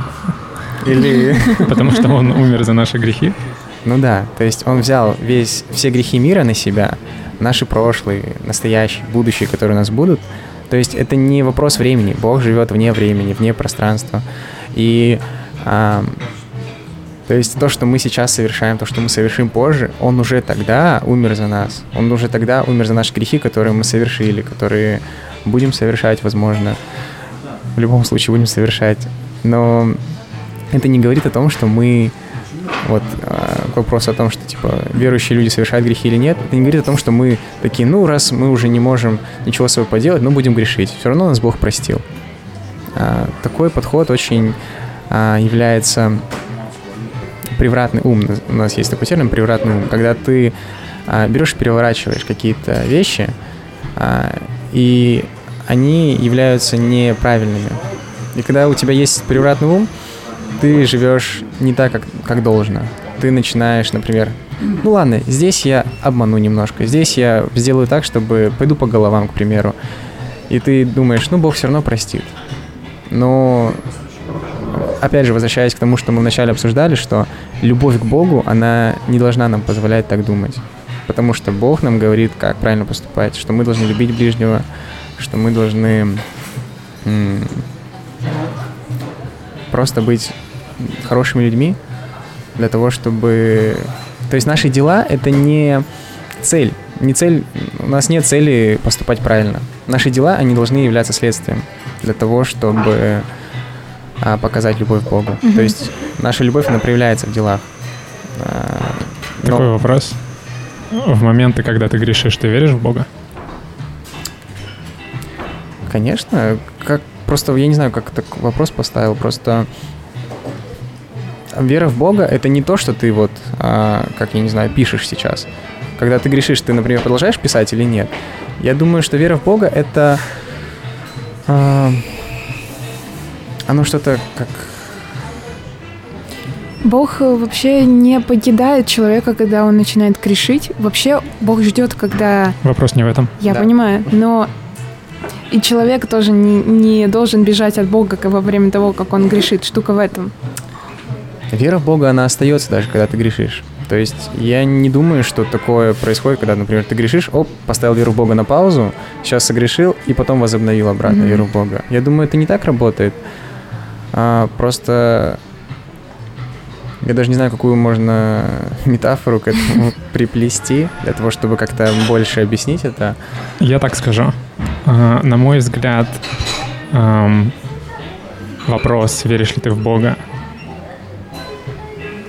C: Или...
A: потому что он умер за наши грехи.
C: Ну да, то есть он взял весь, все грехи мира на себя, наши прошлые, настоящие, будущие, которые у нас будут. То есть это не вопрос времени. Бог живет вне времени, вне пространства. И ам, то есть то, что мы сейчас совершаем, то, что мы совершим позже, он уже тогда умер за нас. Он уже тогда умер за наши грехи, которые мы совершили, которые будем совершать, возможно. В любом случае будем совершать. Но это не говорит о том, что мы вот а, к вопросу о том, что типа верующие люди совершают грехи или нет, это не говорит о том, что мы такие, ну раз мы уже не можем ничего с собой поделать, ну будем грешить. Все равно нас Бог простил. А, такой подход очень а, является превратный ум. У нас есть такой термин превратный ум, когда ты берешь и переворачиваешь какие-то вещи, и они являются неправильными. И когда у тебя есть превратный ум, ты живешь не так, как, как должно. Ты начинаешь, например, ну ладно, здесь я обману немножко, здесь я сделаю так, чтобы пойду по головам, к примеру. И ты думаешь, ну Бог все равно простит. Но опять же, возвращаясь к тому, что мы вначале обсуждали, что любовь к Богу, она не должна нам позволять так думать. Потому что Бог нам говорит, как правильно поступать, что мы должны любить ближнего, что мы должны просто быть хорошими людьми для того, чтобы... То есть наши дела — это не цель. Не цель... У нас нет цели поступать правильно. Наши дела, они должны являться следствием для того, чтобы а, показать любовь к Богу.
B: Мгм.
C: То есть наша любовь, она проявляется в делах. А, но-
A: Такой вопрос. В моменты, когда ты грешишь, ты веришь в Бога?
C: Конечно, как просто я не знаю, как так вопрос поставил, просто вера в Бога это не то, что ты вот, а, как я не знаю, пишешь сейчас. Когда ты грешишь, ты, например, продолжаешь писать или нет? Я думаю, что вера в Бога это а, оно что-то как
B: Бог э, вообще не покидает человека, когда он начинает грешить. Вообще Бог ждет, когда...
A: Вопрос не в этом.
B: Я
C: Да.
B: понимаю, но и человек тоже не, не должен бежать от Бога во время того, как он грешит. Штука в этом.
C: Вера в Бога, она остается даже, когда ты грешишь. То есть я не думаю, что такое происходит, когда, например, ты грешишь, оп, поставил веру в Бога на паузу, сейчас согрешил и потом возобновил обратно
B: Мгм.
C: веру в Бога. Я думаю, это не так работает. А, просто я даже не знаю, какую можно метафору к этому приплести для того, чтобы как-то больше объяснить это.
A: Я так скажу. А, На мой взгляд, вопрос, веришь ли ты в Бога,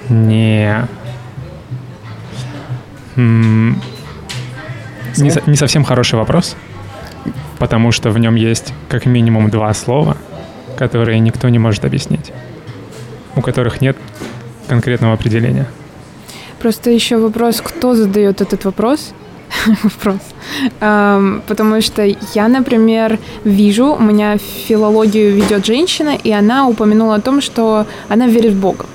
A: не... Не, не совсем хороший вопрос, потому что в нем есть как минимум два слова, которые никто не может объяснить, у которых нет конкретного определения.
B: Просто еще вопрос, кто задает этот вопрос? Вопрос. Ам, потому что я, например, вижу, у меня филологию ведет женщина, и она упомянула о том, что она верит в Бога.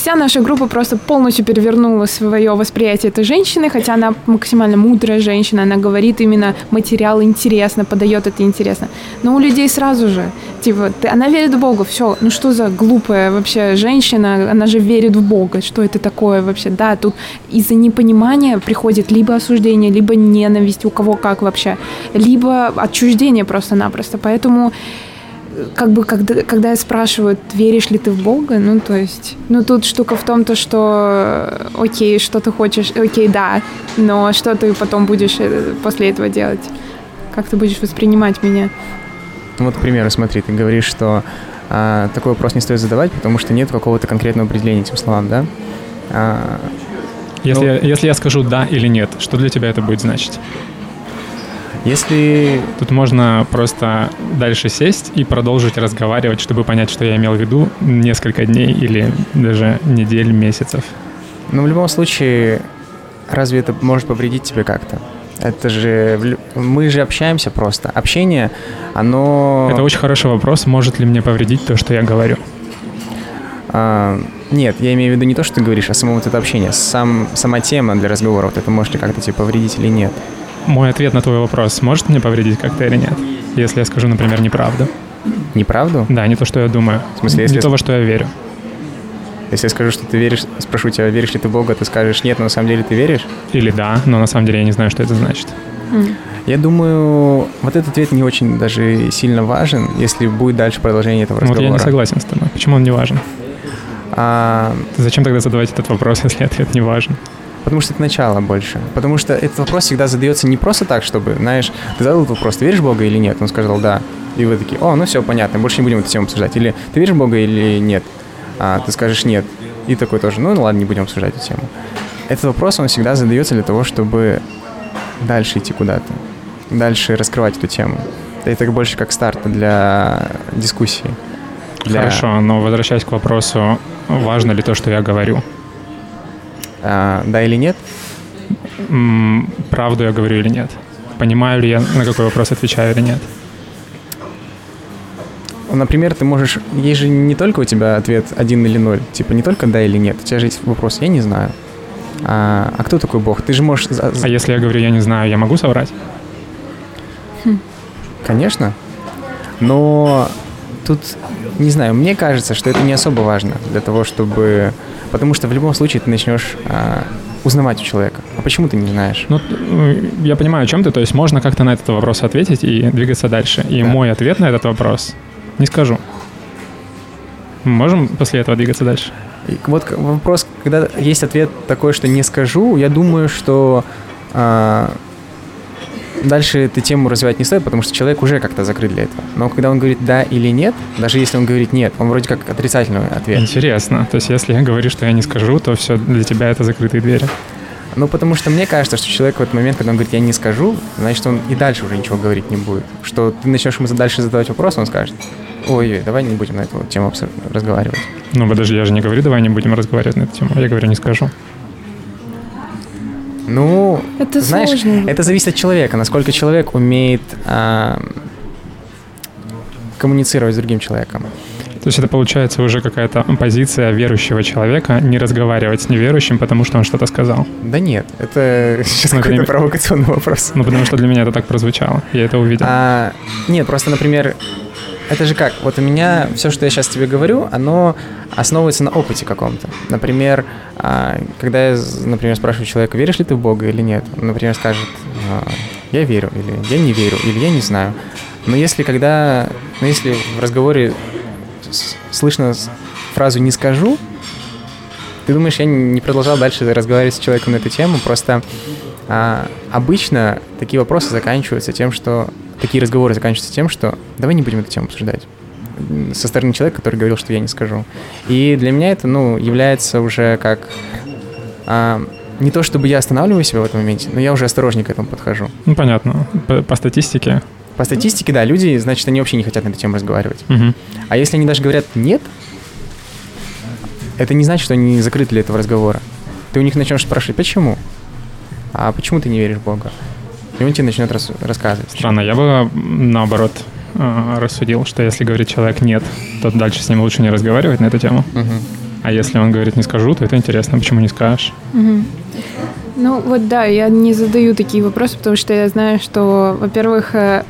B: Вся наша группа просто полностью перевернула свое восприятие этой женщины, хотя она максимально мудрая женщина, она говорит именно материал интересно, подает это интересно. Но у людей сразу же, типа, ты- она верит в Бога, все, ну что за глупая вообще женщина, она же верит в Бога, что это такое вообще? Да, тут из-за непонимания приходит либо осуждение, либо ненависть, у кого как вообще, либо отчуждение просто-напросто. Поэтому как бы когда, когда я спрашиваю, веришь ли ты в Бога, ну то есть, ну тут штука в том, то, что э, окей, что ты хочешь, окей, да, но что ты потом будешь э, после этого делать? Как ты будешь воспринимать меня?
C: Ну Вот, к примеру, смотри, ты говоришь, что а, такой вопрос не стоит задавать, потому что нет какого-то конкретного определения этим словам, да? А,
A: Если,
C: Ну-
A: я, если я скажу «да» или «нет», что для тебя это будет значить?
C: Если
A: Тут можно просто дальше сесть и продолжить разговаривать, чтобы понять, что я имел в виду несколько дней или даже недель, месяцев.
C: Но в любом случае, разве это может повредить тебе как-то? Это же... Мы же общаемся просто. Общение, оно...
A: Это очень хороший вопрос. Может ли мне повредить то, что я говорю?
C: А, нет, я имею в виду не то, что ты говоришь, а само вот это общение. Сам, сама тема для разговора, вот это может ли как-то тебе повредить или нет?
A: Мой ответ на твой вопрос может мне повредить как-то или нет? Если я скажу, например, неправду.
C: Неправду?
A: Да, не то, что я думаю.
C: В смысле, если...
A: Не то, во что я верю.
C: Если я скажу, что ты веришь, спрошу тебя, веришь ли ты в Бога, ты скажешь нет, но на самом деле ты веришь?
A: Или да, но на самом деле я не знаю, что это значит.
C: Я думаю, вот этот ответ не очень даже сильно важен, если будет дальше продолжение этого разговора.
A: Вот я не согласен с тобой. Почему он не важен?
C: А...
A: Зачем тогда задавать этот вопрос, если ответ не важен?
C: Потому что это начало больше. Потому что этот вопрос всегда задается не просто так, чтобы, знаешь, ты задал этот вопрос, ты веришь в Бога или нет? Он сказал да. И вы такие, о, ну все, понятно, больше не будем эту тему обсуждать. Или ты веришь в Бога или нет? А ты скажешь нет. И такой тоже, ну, ладно, не будем обсуждать эту тему. Этот вопрос, он всегда задается для того, чтобы дальше идти куда-то, дальше раскрывать эту тему. Это больше как старт для дискуссии.
A: Для... Хорошо, но возвращаясь к вопросу, важно ли то, что я говорю?
C: А, да или нет?
A: Правду я говорю или нет? Понимаю ли я, на какой вопрос отвечаю или нет?
C: Например, ты можешь... Есть же не только у тебя ответ один или ноль. Типа не только да или нет. У тебя же есть вопрос «я не знаю». А, а кто такой Бог? Ты же можешь...
A: А если я говорю «я не знаю», я могу соврать?
C: Хм. Конечно. Но тут, не знаю, мне кажется, что это не особо важно для того, чтобы... Потому что в любом случае ты начнешь а, узнавать у человека. А почему ты не знаешь?
A: Ну, я понимаю, о чем ты. То есть можно как-то на этот вопрос ответить и двигаться дальше. И да. мой ответ на этот вопрос не скажу. можем после этого двигаться дальше?
C: И вот вопрос, когда есть ответ такой, что не скажу, я думаю, что а, дальше эту тему развивать не стоит, потому что человек уже как-то закрыт для этого. Но когда он говорит да или нет, даже если он говорит нет, он вроде как отрицательный ответ.
A: Интересно. То есть если я говорю, что я не скажу, то все для тебя это закрытые двери.
C: Ну, потому что мне кажется, что человек в этот момент, когда он говорит, я не скажу, значит, он и дальше уже ничего говорить не будет. Что ты начнешь ему дальше задавать вопрос, он скажет, ой, давай не будем на эту тему разговаривать.
A: Ну, подожди, я же не говорю, давай не будем разговаривать на эту тему. Я говорю, не скажу.
C: Ну,
B: это
C: знаешь,
B: сложно.
C: это зависит от человека, насколько человек умеет а, коммуницировать с другим человеком.
A: То есть это получается уже какая-то позиция верующего человека не разговаривать с неверующим, потому что он что-то сказал.
C: Да нет, это сейчас ну, какой-то провокационный вопрос.
A: Ну, потому что для меня это так прозвучало, я это увидел.
C: А, нет, просто, например, это же как? Вот у меня все, что я сейчас тебе говорю, оно основывается на опыте каком-то. Например, а, когда я, например, спрашиваю человека, веришь ли ты в Бога или нет, он, например, скажет, «А, я верю, или я не верю, или я не знаю. Но если когда, но если в разговоре слышно фразу «не скажу», ты думаешь, я не продолжал дальше разговаривать с человеком на эту тему, просто а, обычно такие вопросы заканчиваются тем, что такие разговоры заканчиваются тем, что давай не будем эту тему обсуждать со стороны человека, который говорил, что я не скажу. И для меня это, ну, является уже как а, не то, чтобы я останавливаю себя в этом моменте, но я уже осторожнее к этому подхожу.
A: Ну, понятно. По, по статистике.
C: По статистике, да, люди, значит, они вообще не хотят на эту тему разговаривать.
A: Угу.
C: А если они даже говорят нет, это не значит, что они закрыты для этого разговора. Ты у них начнешь спрашивать, почему? А почему ты не веришь в Бога? И он тебе начнет рас- рассказывать.
A: Странно, я бы наоборот э, рассудил, что если говорит человек нет, то дальше с ним лучше не разговаривать на эту тему.
C: Угу.
A: А если он говорит не скажу, то это интересно, почему не скажешь?
B: Угу. Ну вот да, я не задаю такие вопросы, потому что я знаю, что, во-первых, э,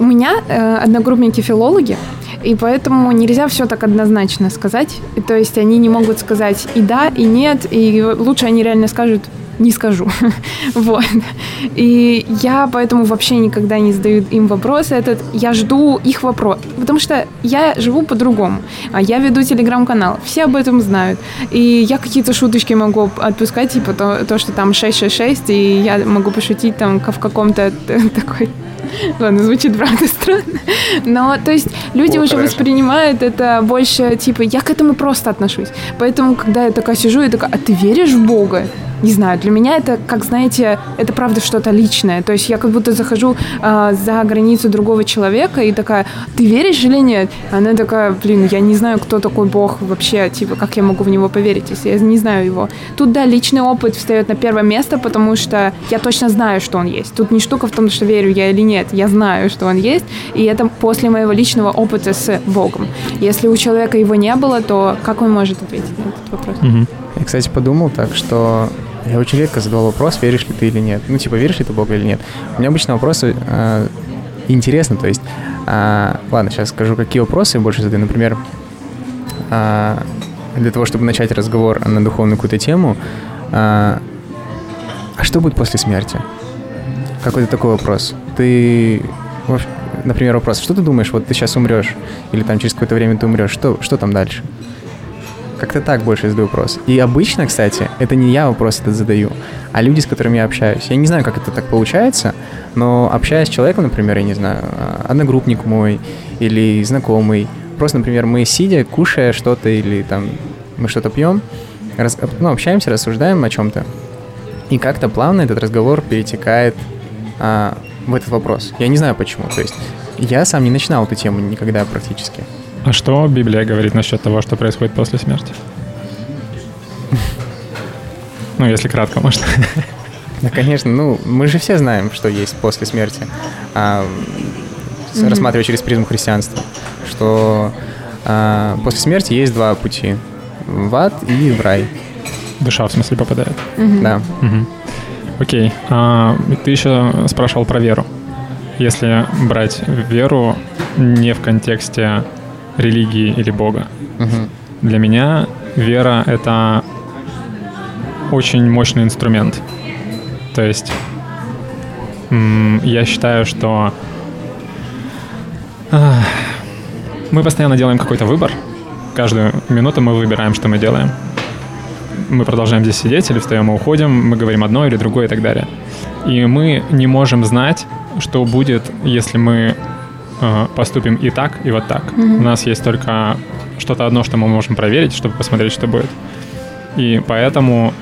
B: у меня э, одногруппники филологи, и поэтому нельзя все так однозначно сказать. И, то есть они не могут сказать и да, и нет, и лучше они реально скажут не скажу. вот. И я поэтому вообще никогда не задаю им вопросы этот. Я жду их вопрос. Потому что я живу по-другому. А я веду телеграм-канал. Все об этом знают. И я какие-то шуточки могу отпускать, типа то, то что там 666, и я могу пошутить там в каком-то такой Ладно, звучит правда странно. Но, то есть, люди О, уже хорошо. воспринимают это больше, типа, я к этому просто отношусь. Поэтому, когда я такая сижу, я такая, а ты веришь в Бога? не знаю, для меня это, как знаете, это правда что-то личное. То есть я как будто захожу э, за границу другого человека и такая, ты веришь или нет? Она такая, блин, я не знаю, кто такой Бог вообще, типа, как я могу в него поверить, если я не знаю его. Тут, да, личный опыт встает на первое место, потому что я точно знаю, что он есть. Тут не штука в том, что верю я или нет. Я знаю, что он есть, и это после моего личного опыта с Богом. Если у человека его не было, то как он может ответить на этот вопрос?
C: Угу. Я, кстати, подумал так, что я очень редко задавал вопрос, веришь ли ты или нет. Ну, типа, веришь ли ты в Бога или нет. У меня обычно вопросы э, интересны, то есть... Э, ладно, сейчас скажу, какие вопросы больше задаю. Например, э, для того, чтобы начать разговор на духовную какую-то тему, э, а что будет после смерти? Какой-то такой вопрос. Ты, например, вопрос, что ты думаешь, вот ты сейчас умрешь, или там через какое-то время ты умрешь, что, что там дальше? Как-то так больше задаю вопрос. И обычно, кстати, это не я вопрос этот задаю, а люди, с которыми я общаюсь. Я не знаю, как это так получается, но общаясь с человеком, например, я не знаю, а, одногруппник мой или знакомый, просто, например, мы сидя, кушая что-то или там мы что-то пьем, раз, ну, общаемся, рассуждаем о чем-то, и как-то плавно этот разговор перетекает а, в этот вопрос. Я не знаю почему. То есть я сам не начинал эту тему никогда практически.
A: А что Библия говорит насчет того, что происходит после смерти? Ну, если кратко, может.
C: Да, конечно. Ну, мы же все знаем, что есть после смерти. А, mm-hmm. Рассматривая через призму христианства, что а, после смерти есть два пути. В ад и в рай.
A: Душа, в смысле, попадает?
C: Mm-hmm. Да.
A: Mm-hmm. Окей. А, ты еще спрашивал про веру. Если брать веру не в контексте религии или Бога.
C: Угу.
A: Для меня вера — это очень мощный инструмент. То есть я считаю, что мы постоянно делаем какой-то выбор. Каждую минуту мы выбираем, что мы делаем. Мы продолжаем здесь сидеть или встаем и уходим, мы говорим одно или другое и так далее. И мы не можем знать, что будет, если мы Э, поступим и так, и вот так. Mm-hmm. У нас есть только что-то одно, что мы можем проверить, чтобы посмотреть, что будет. И поэтому,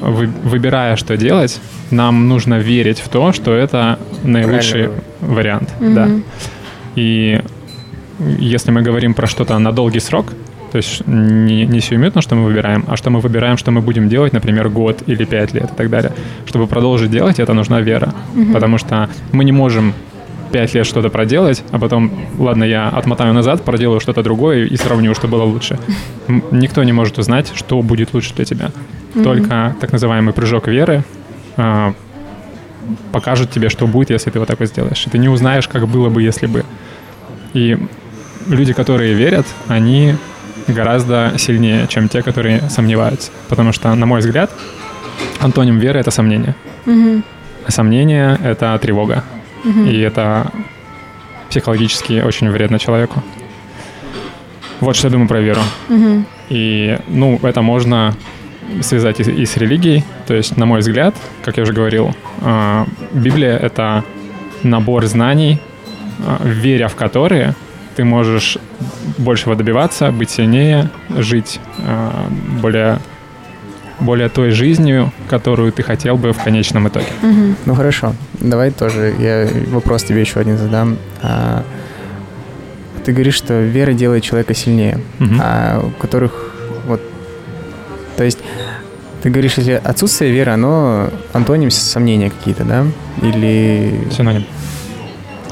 A: вы, выбирая, что делать, нам нужно верить в то, что это наилучший Правильно. вариант. Mm-hmm. Да. И если мы говорим про что-то на долгий срок, то есть не, не сиюминутно, что мы выбираем, а что мы выбираем, что мы будем делать, например, год или пять лет и так далее. Чтобы продолжить делать, это нужна вера. Mm-hmm. Потому что мы не можем пять лет что-то проделать, а потом, ладно, я отмотаю назад, проделаю что-то другое и сравню, что было лучше. Никто не может узнать, что будет лучше для тебя. Mm-hmm. Только так называемый прыжок веры э, покажет тебе, что будет, если ты вот так вот сделаешь. И ты не узнаешь, как было бы, если бы. И люди, которые верят, они гораздо сильнее, чем те, которые сомневаются. Потому что, на мой взгляд, антоним веры — это сомнение. А сомнение — это тревога. Угу. И это психологически очень вредно человеку. Вот что я думаю про веру.
B: Угу.
A: И, ну, это можно связать и, и с религией. То есть, на мой взгляд, как я уже говорил, э, Библия — это набор знаний, э, веря в которые ты можешь большего добиваться, быть сильнее, жить э, более более той жизнью, которую ты хотел бы в конечном итоге.
B: Угу.
C: Ну хорошо, давай тоже я вопрос тебе еще один задам. А, ты говоришь, что вера делает человека сильнее,
A: угу.
C: а у которых вот, то есть ты говоришь, если отсутствие веры, оно антоним сомнения какие-то, да? Или...
A: Синоним.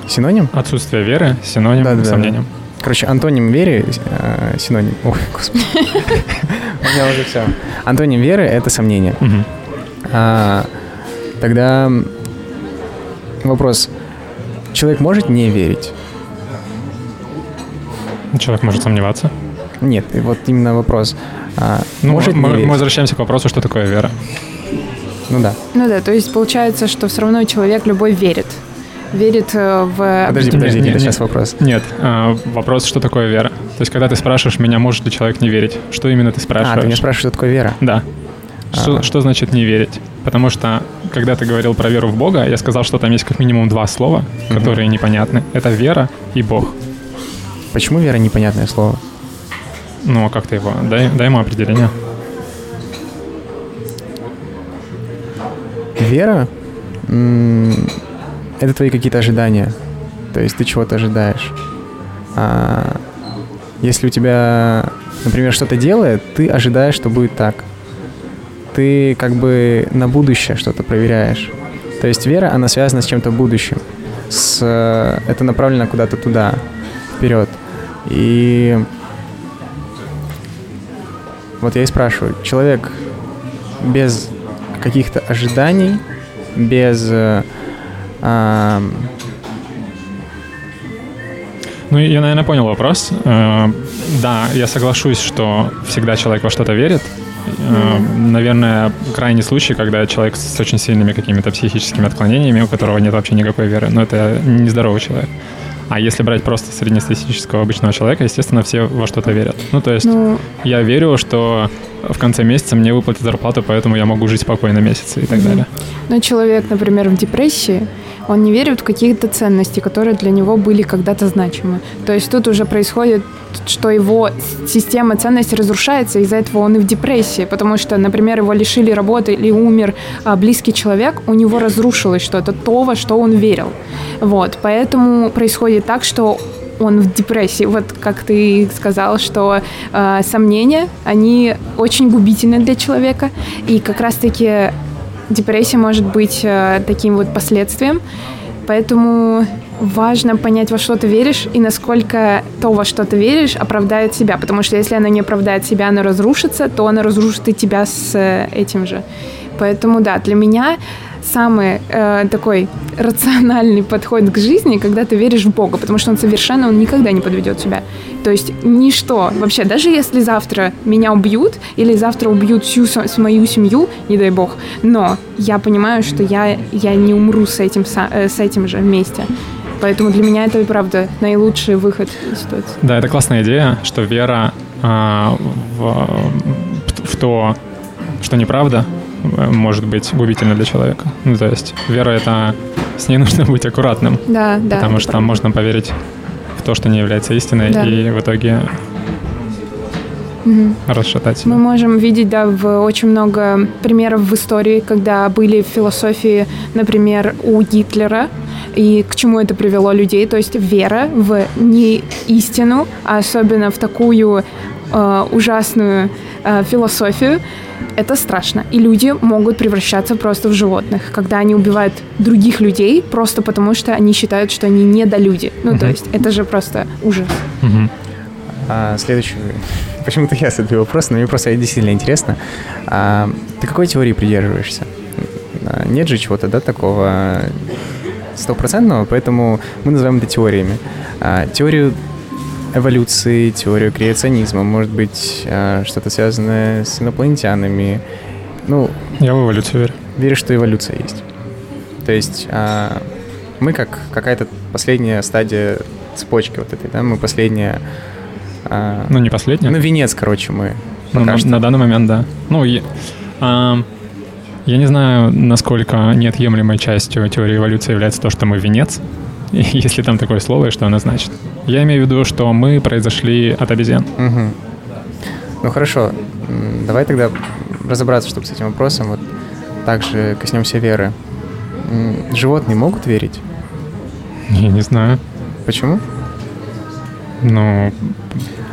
C: Синоним?
A: Отсутствие веры, синоним да, да, сомнением. Да.
C: Короче, антоним веры, э, синоним. Ой, господи. У меня уже все. Антоним веры — это сомнение. А, тогда вопрос. Человек может не верить?
A: Человек может сомневаться.
C: Нет, вот именно вопрос. А,
A: ну, может мы, мы возвращаемся к вопросу, что такое вера.
C: Ну да.
B: Ну да, то есть получается, что все равно человек любой верит верит э, в...
C: Подожди, подожди, нет, нет, сейчас вопрос.
A: Нет, э, вопрос, что такое вера. То есть, когда ты спрашиваешь меня, может ли человек не верить, что именно ты спрашиваешь?
C: А, ты меня спрашиваешь, что такое вера?
A: Да. Что, а. что значит не верить? Потому что, когда ты говорил про веру в Бога, я сказал, что там есть как минимум два слова, угу. которые непонятны. Это вера и Бог.
C: Почему вера непонятное слово?
A: Ну, а как ты его? Дай, дай ему определение.
C: вера м, это твои какие-то ожидания. То есть ты чего-то ожидаешь. А если у тебя, например, что-то делает, ты ожидаешь, что будет так. Ты как бы на будущее что-то проверяешь. То есть вера, она связана с чем-то будущим. С, это направлено куда-то туда, вперед. И вот я и спрашиваю, человек без каких-то ожиданий, без э,
A: Ну, я, наверное, понял вопрос. Э, да, я соглашусь, что всегда человек во что-то верит. Э, наверное, крайний случай, когда человек с очень сильными какими-то психическими отклонениями, у которого нет вообще никакой веры, но это нездоровый человек. А если брать просто среднестатистического обычного человека, естественно, все во что-то верят. Ну, то есть
B: Ну,
A: я верю, что в конце месяца мне выплатят зарплату, поэтому я могу жить спокойно месяц и так
B: Мгм.
A: далее.
B: но человек, например, в депрессии, он не верит в какие-то ценности, которые для него были когда-то значимы. То есть тут уже происходит, что его система ценностей разрушается, из-за этого он и в депрессии, потому что, например, его лишили работы или умер а, близкий человек, у него разрушилось что-то, то, во что он верил. Вот, поэтому происходит так, что он в депрессии. Вот как ты сказал, что э, сомнения, они очень губительны для человека. И как раз-таки депрессия может быть э, таким вот последствием. Поэтому важно понять, во что ты веришь и насколько то, во что ты веришь, оправдает себя. Потому что если оно не оправдает себя, оно разрушится, то оно разрушит и тебя с э, этим же. Поэтому да, для меня самый э, такой рациональный подход к жизни, когда ты веришь в Бога, потому что он совершенно, он никогда не подведет тебя. То есть ничто, вообще, даже если завтра меня убьют или завтра убьют всю с мою семью, не дай Бог, но я понимаю, что я, я не умру с этим, са- э, с этим же вместе. Поэтому для меня это и правда наилучший выход из ситуации.
A: Да, это классная идея, что вера а, в, в то, что неправда, э, может быть губительна для человека. Ну, то есть вера — это... С ней нужно быть аккуратным,
B: Да, да.
A: потому что
B: правда.
A: можно поверить в то, что не является истиной,
B: Да.
A: и в итоге
B: Мгм.
A: расшатать.
B: Мы можем видеть, да, в очень много примеров в истории, когда были в философии, например, у Гитлера, и к чему это привело людей, то есть вера в не истину, а особенно в такую э, ужасную э, философию, это страшно. И люди могут превращаться просто в животных, когда они убивают других людей просто потому, что они считают, что они недолюди. Ну, то есть это же просто ужас.
C: А, следующий. Почему-то я задаю вопрос, но мне просто действительно интересно. А, ты какой теории придерживаешься? А, Нет же чего-то, да, такого стопроцентного, поэтому мы называем это теориями. А, теорию эволюции, теорию креационизма, может быть, а, что-то связанное с инопланетянами. Ну,
A: Я в эволюцию верю.
C: веришь, что эволюция есть. То есть а, мы как какая-то последняя стадия цепочки вот этой, да, мы последняя... а,
A: Ну, не последняя.
C: ну, венец, короче, мы.
A: Ну, на,
C: что.
A: на данный момент, да. Ну, я, я не знаю, насколько неотъемлемой частью теории эволюции является то, что мы венец, если там такое слово, и что оно значит. Я имею в виду, что мы произошли от обезьян.
C: Мгм. Ну хорошо, давай тогда разобраться, чтобы с этим вопросом. Вот также коснемся веры. Животные могут верить?
A: Я не знаю.
C: Почему?
A: Ну,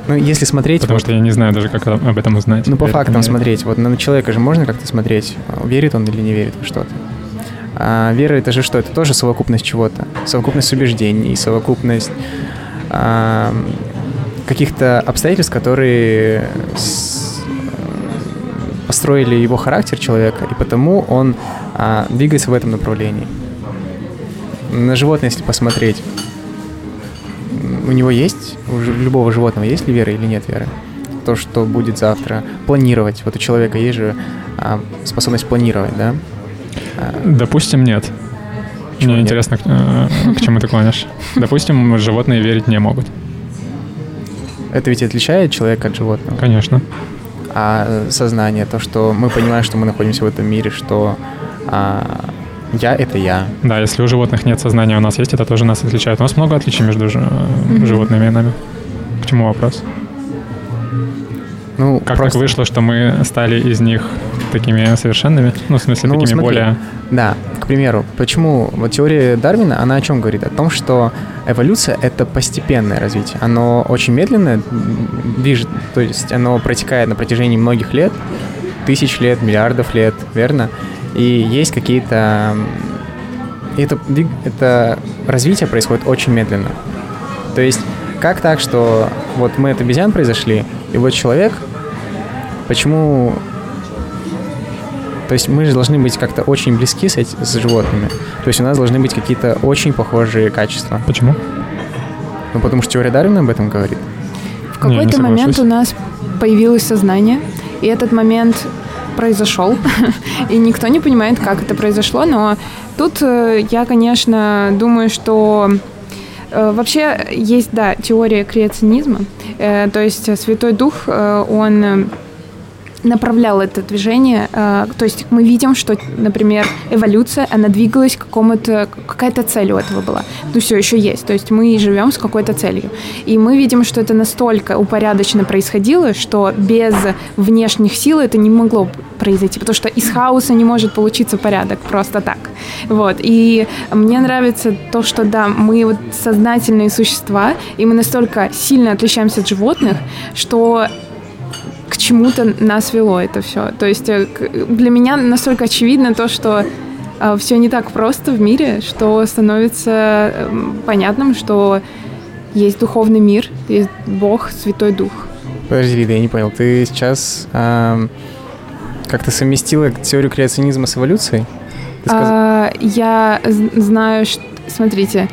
C: Ну, если смотреть...
A: потому
C: вот-
A: что я не знаю даже, как об этом узнать.
C: Ну, по фактам смотреть. Вот на человека же можно как-то смотреть, верит он или не верит во что-то. А вера это же что? Это тоже совокупность чего-то. Совокупность убеждений, совокупность а, каких-то обстоятельств, которые построили его характер человека, и потому он а, двигается в этом направлении. На животное, если посмотреть, у него есть, у любого животного есть ли вера или нет веры? То, что будет завтра, планировать. Вот у человека есть же а, способность планировать, да? А,
A: Допустим, нет.
C: Почему
A: Мне
C: нет?
A: интересно, к, э, к чему ты клонишь. Допустим, животные верить не могут.
C: Это ведь отличает человека от животного.
A: Конечно.
C: А э, сознание, то, что мы понимаем, что мы находимся в этом мире, что а, я — это я.
A: Да, если у животных нет сознания, у нас есть, это тоже нас отличает. У нас много отличий между жи-
B: Мгм.
A: животными и нами. К чему вопрос?
C: Ну,
A: Как
C: просто-
A: так вышло, что мы стали из них такими совершенными? Ну, в смысле,
C: Ну,
A: такими
C: смотри.
A: более...
C: Да, к примеру, почему вот теория Дарвина, она о чем говорит? О том, что эволюция — это постепенное развитие. Оно очень медленное, движет, то есть оно протекает на протяжении многих лет, тысяч лет, миллиардов лет, верно? И есть какие-то... Это, это развитие происходит очень медленно. То есть как так, что вот мы от обезьян произошли, и вот человек, почему то есть мы же должны быть как-то очень близки с, эти- с животными. То есть у нас должны быть какие-то очень похожие качества.
A: Почему?
C: Ну, потому что теория Дарвина об этом говорит.
B: В
A: Не, не
B: какой-то момент у нас появилось сознание, и этот момент произошел, и никто не понимает, как это произошло, но тут э, я, конечно, думаю, что вообще есть, да, теория креационизма, э, то есть э, Святой Дух, э, он э, направлял это движение. э, То есть мы видим, что, например, эволюция, она двигалась к какому-то, какая-то цель у этого была. Ну, все еще есть. То есть мы живем с какой-то целью. И мы видим, что это настолько упорядоченно происходило, что без внешних сил это не могло произойти, потому что из хаоса не может получиться порядок просто так. Вот. И мне нравится то, что, да, мы вот сознательные существа, и мы настолько сильно отличаемся от животных, что к чему-то нас вело это все. То есть э, для меня настолько очевидно то, что все не так просто в мире, что становится эм, понятным, что есть духовный мир, есть Бог, Святой Дух.
C: Подожди, Лида, я не понял. Ты сейчас ам, как-то совместила теорию креационизма с эволюцией? Ты сказ-
B: А, я знаю, что... Смотрите,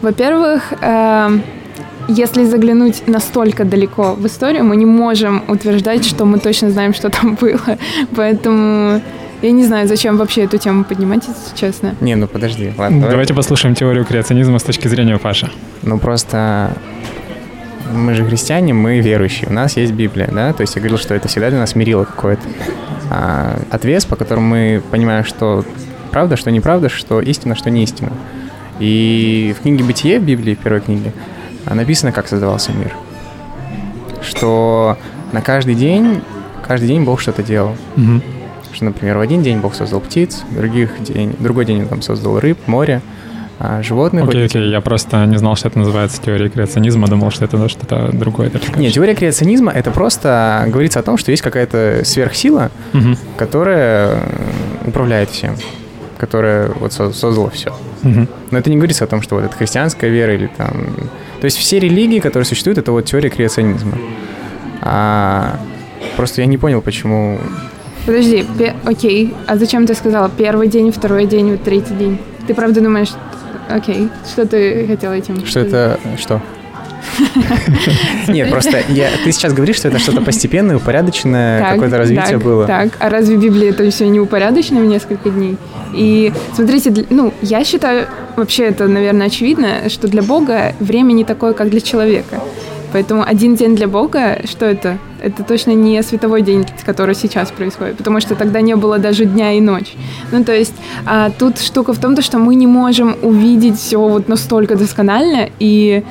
B: во-первых, эм, если заглянуть настолько далеко в историю, мы не можем утверждать, что мы точно знаем, что там было. Поэтому я не знаю, зачем вообще эту тему поднимать, если честно.
C: Не, ну подожди, ладно. давай.
A: Давайте послушаем теорию креационизма с точки зрения Паши.
C: Ну просто мы же христиане, мы верующие, у нас есть Библия, да? То есть я говорил, что это всегда для нас мерило какое-то. А, отвес, по которому мы понимаем, что правда, что неправда, что истина, что не истина. И в книге «Бытие» в Библии, в первой книге, написано, как создавался мир. Что на каждый день, каждый день Бог что-то делал.
A: Мгм.
C: Что, например, в один день Бог создал птиц, в других день, другой день он там создал рыб, море, а, животных.
A: Окей,
C: водителей.
A: окей, я просто не знал, что это называется теорией креационизма, думал, что это что-то другое.
C: Нет, теория креационизма это просто говорится о том, что есть какая-то сверхсила,
A: Мгм.
C: которая э, управляет всем, которая вот со- создала все.
A: Мгм.
C: Но это не говорится о том, что вот это христианская вера или там... То есть все религии, которые существуют, это вот теория креационизма. А просто я не понял, почему...
B: Подожди, пе- окей, а зачем ты сказала первый день, второй день, вот третий день? Ты правда думаешь, окей, что ты хотела этим?
C: Что
B: сказать?
C: это... Что? Нет, просто я, ты сейчас говоришь, что это что-то постепенное, упорядоченное, какое-то развитие
B: так,
C: было.
B: Так, а разве в Библии это все не упорядочено в несколько дней? И смотрите, ну, я считаю, вообще это, наверное, очевидно, что для Бога время не такое, как для человека. Поэтому один день для Бога, что это? Это точно не световой день, который сейчас происходит, потому что тогда не было даже дня и ночь. Ну, то есть а, тут штука в том, то, что мы не можем увидеть все вот настолько досконально, и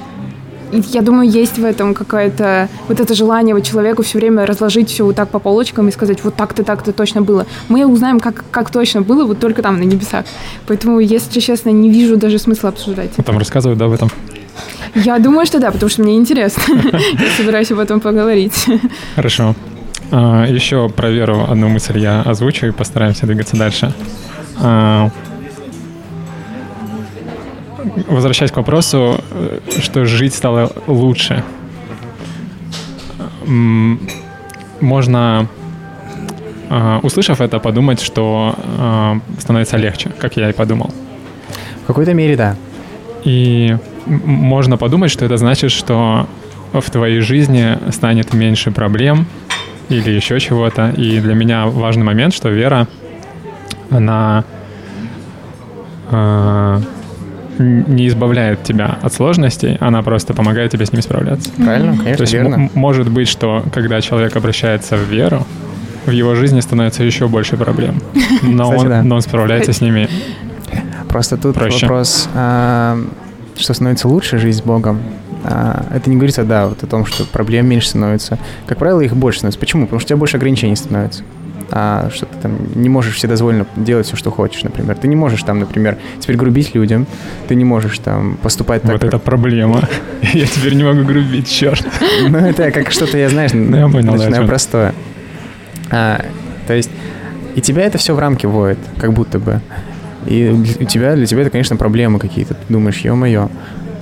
B: я думаю, есть в этом какое-то вот это желание вот человеку все время разложить все вот так по полочкам и сказать, вот так-то, так-то точно было. Мы узнаем, как, как точно было, вот только там, на небесах. Поэтому, если честно, не вижу даже смысла обсуждать.
A: Там рассказывают, да, об этом.
B: Я думаю, что да, потому что мне интересно. Я собираюсь об этом поговорить.
A: Хорошо. А, еще про веру одну мысль я озвучу и постараемся двигаться дальше. А, возвращаясь к вопросу, э, что жить стало лучше. Можно, а, услышав это, подумать, что а, становится легче, как я и подумал.
C: В какой-то мере, да.
A: И можно подумать, что это значит, что в твоей жизни станет меньше проблем или еще чего-то. И для меня важный момент, что вера, она н- не избавляет тебя от сложностей, она просто помогает тебе с ними справляться.
C: Правильно?
A: То
C: Конечно,
A: есть
C: верно.
A: м- может быть, что когда человек обращается в веру, в его жизни становится еще больше проблем. Но,
C: Кстати,
A: он,
C: да.
A: но он справляется с ними.
C: Просто тут
A: Проще.
C: вопрос, а, что становится лучше жизнь с Богом. а, это не говорится, да, вот о том, что проблем меньше становится. Как правило, их больше становится. Почему? Потому что у тебя больше ограничений становится. А что ты там не можешь вседозволенно делать все, что хочешь, например. Ты не можешь там, например, теперь грубить людям, ты не можешь там поступать так.
A: Вот это проблема. Я теперь не могу грубить, черт.
C: Ну, это как что-то, я знаешь,
A: Ну, я
C: начинаю простое. А, то есть, и тебя это все в рамки вводит, как будто бы. И для тебя, для тебя это, конечно, проблемы какие-то. Ты думаешь, ё-моё,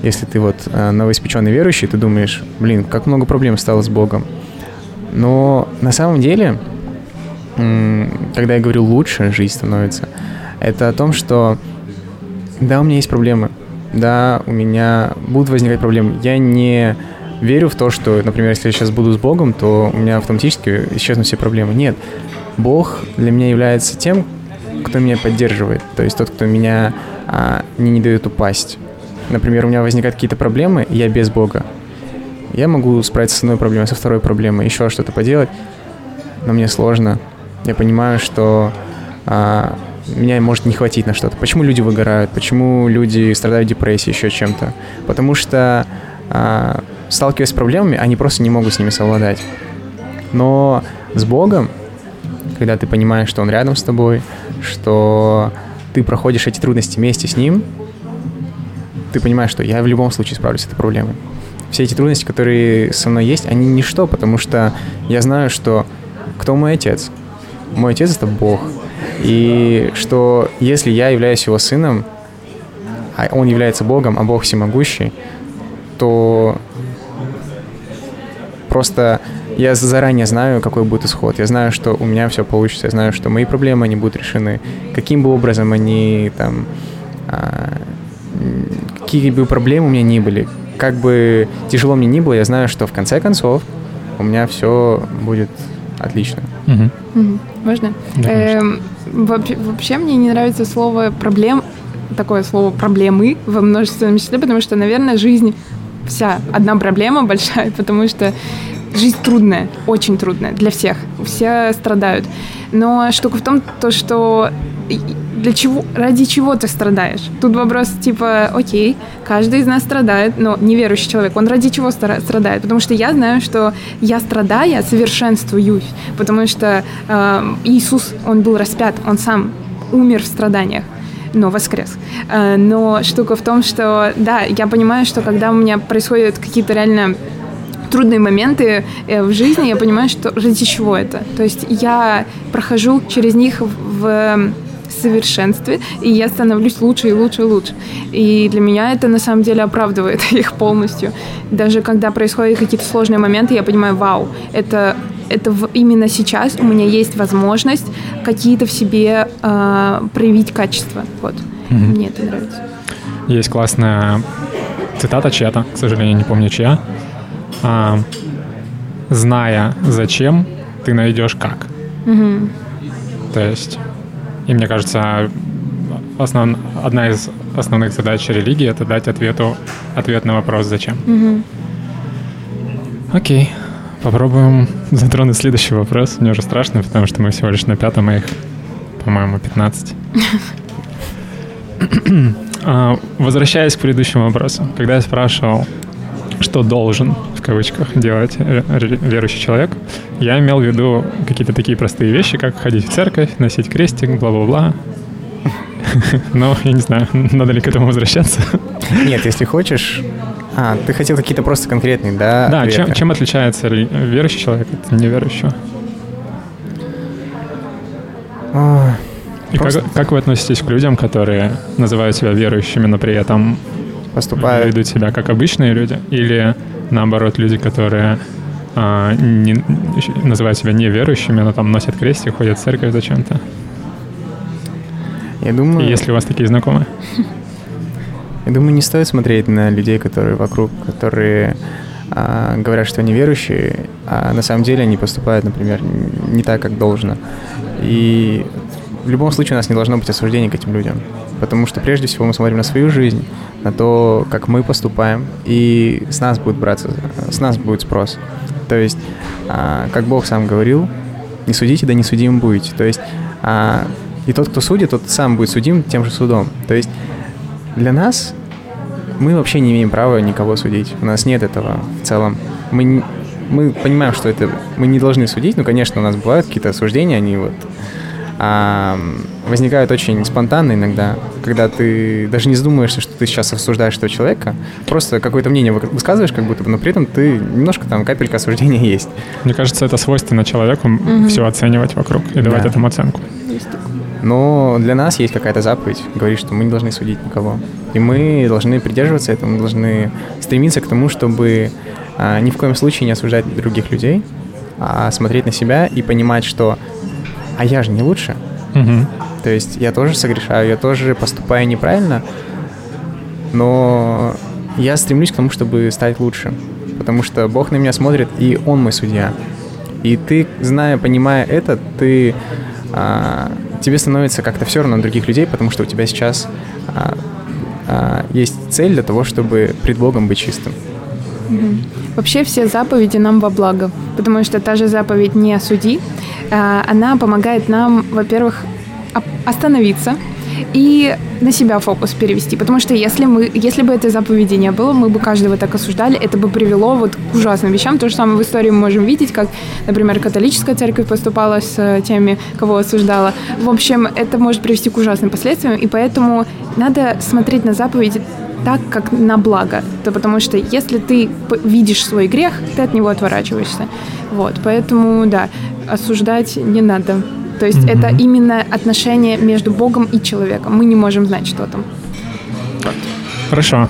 C: если ты вот э, новоиспеченный верующий, ты думаешь, блин, как много проблем стало с Богом. Но на самом деле, когда я говорю лучше жизнь становится, это о том, что да, у меня есть проблемы, да, у меня будут возникать проблемы. Я не верю в то, что, например, если я сейчас буду с Богом, то у меня автоматически исчезнут все проблемы. Нет, Бог для меня является тем, кто меня поддерживает, то есть тот, кто меня а, не, не дает упасть. Например, у меня возникают какие-то проблемы, я без Бога. Я могу справиться с одной проблемой, со второй проблемой, еще что-то поделать, но мне сложно. Я понимаю, что а, меня может не хватить на что-то. Почему люди выгорают? Почему люди страдают депрессией, еще чем-то? Потому что, а, сталкиваясь с проблемами, они просто не могут с ними совладать. Но с Богом, когда ты понимаешь, что Он рядом с тобой, что ты проходишь эти трудности вместе с Ним, ты понимаешь, что я в любом случае справлюсь с этой проблемой. Все эти трудности, которые со мной есть, они ничто, потому что я знаю, что кто мой отец? Мой отец — это Бог. И что если я являюсь его сыном, а он является Богом, а Бог всемогущий, то просто я заранее знаю, какой будет исход. Я знаю, что у меня все получится. Я знаю, что мои проблемы, они будут решены. Каким бы образом они там... а, какие бы проблемы у меня ни были, как бы тяжело мне ни было, я знаю, что в конце концов у меня все будет отлично.
A: Мгм.
B: Мгм. Можно?
A: Да.
B: Эм, вообще, вообще мне не нравится слово проблем, такое слово проблемы во множественном числе, потому что, наверное, жизнь вся одна проблема большая, потому что жизнь трудная, очень трудная для всех, все страдают. Но штука в том, то, что для чего, ради чего ты страдаешь? Тут вопрос типа, окей, каждый из нас страдает, но неверующий человек, он ради чего страдает? Потому что я знаю, что я страдая, совершенствуюсь, потому что э, Иисус, он был распят, он сам умер в страданиях но воскрес. Э, Но штука в том, что, да, я понимаю, что когда у меня происходят какие-то реально трудные моменты э, в жизни, я понимаю, что ради чего это. То есть я прохожу через них в совершенстве, и я становлюсь лучше и лучше и лучше. И для меня это на самом деле оправдывает их полностью. Даже когда происходят какие-то сложные моменты, я понимаю, вау, это, это в- именно сейчас у меня есть возможность какие-то в себе э, проявить качества. Вот.
A: Мгм.
B: Мне это нравится.
A: Есть классная цитата чья-то, к сожалению, не помню чья. А, Зная зачем, ты найдешь как.
B: Мгм.
A: То есть, и мне кажется, основ- одна из основных задач религии это дать ответу, ответ на вопрос зачем.
B: Мгм.
A: Окей. Попробуем затронуть следующий вопрос. Мне уже страшно, потому что мы всего лишь на пятом, а их, по-моему, 15. А, Возвращаясь к предыдущему вопросу. Когда я спрашивал, что должен, в кавычках, делать верующий человек, я имел в виду какие-то такие простые вещи, как ходить в церковь, носить крестик, бла-бла-бла. Но я не знаю, надо ли к этому возвращаться.
C: Нет, если хочешь... А, ты хотел какие-то просто конкретные, да?
A: Да, чем,
C: ответы?
A: чем отличается верующий человек от неверующего?
C: А,
A: И как,
C: Просто-
A: как вы относитесь к людям, которые называют себя верующими, но при этом
C: Поступаю...
A: ведут себя как обычные люди? Или наоборот, люди, которые а, не- называют себя неверующими, но там носят крестик, ходят в церковь зачем-то?
C: Я думаю...
A: И если у вас такие знакомые?
C: Я думаю, не стоит смотреть на людей, которые вокруг, которые а, говорят, что они верующие, а на самом деле они поступают, например, не так, как должно. И в любом случае у нас не должно быть осуждения к этим людям. Потому что прежде всего мы смотрим на свою жизнь, на то, как мы поступаем, и с нас будет браться, с нас будет спрос. То есть, а, как Бог сам говорил, не судите, да не судим будете. То есть, а, и тот, кто судит, тот сам будет судим тем же судом. То есть, для нас мы вообще не имеем права никого судить. У нас нет этого в целом. Мы, мы понимаем, что это мы не должны судить, но, конечно, у нас бывают какие-то осуждения, они вот а, возникают очень спонтанно иногда, когда ты даже не задумываешься, что ты сейчас осуждаешь этого человека, просто какое-то мнение вы- высказываешь, как будто бы, но при этом ты немножко там капелька осуждения есть.
A: Мне кажется, это свойственно человеку
B: Мгм.
A: все оценивать вокруг и давать
C: Да.
A: этому оценку.
B: Есть такое.
C: Но для нас есть какая-то заповедь, говорит, что мы не должны судить никого. И мы должны придерживаться этого, мы должны стремиться к тому, чтобы а, ни в коем случае не осуждать других людей, а смотреть на себя и понимать, что «а я же не лучше».
A: Мгм.
C: То есть я тоже согрешаю, я тоже поступаю неправильно, но я стремлюсь к тому, чтобы стать лучше. Потому что Бог на меня смотрит, и Он мой судья. И ты, зная, понимая это, ты, а, тебе становится как-то все равно на других людей, потому что у тебя сейчас а, а, есть цель для того, чтобы пред Богом быть чистым.
B: Вообще все заповеди нам во благо, потому что та же заповедь «не осуди», она помогает нам, во-первых, оп- остановиться и на себя фокус перевести, потому что если мы, если бы этой заповеди не было, мы бы каждого так осуждали, это бы привело вот к ужасным вещам. То же самое в истории мы можем видеть, как, например, католическая церковь поступала с э, теми, кого осуждала. В общем, это может привести к ужасным последствиям, и поэтому надо смотреть на заповеди так, как на благо. То потому что если ты видишь свой грех, ты от него отворачиваешься. Вот, поэтому, да, осуждать не надо. То есть
A: Мгм.
B: это именно отношение между Богом и человеком. Мы не можем знать, что там.
A: Хорошо.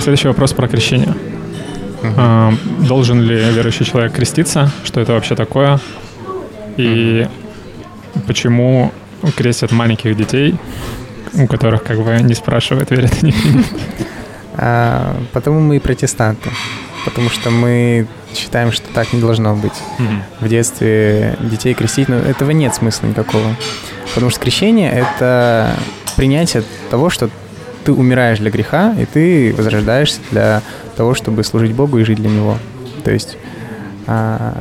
A: Следующий вопрос про крещение. Ам, Должен ли верующий человек креститься? Что это вообще такое? И почему крестят маленьких детей, у которых как бы не спрашивают, верят они?
C: А, потому мы и протестанты. Потому что мы считаем, что так не должно быть. в детстве детей крестить, но этого нет смысла никакого. Потому что крещение — это принятие того, что ты умираешь для греха, и ты возрождаешься для того, чтобы служить Богу и жить для Него. То есть, а,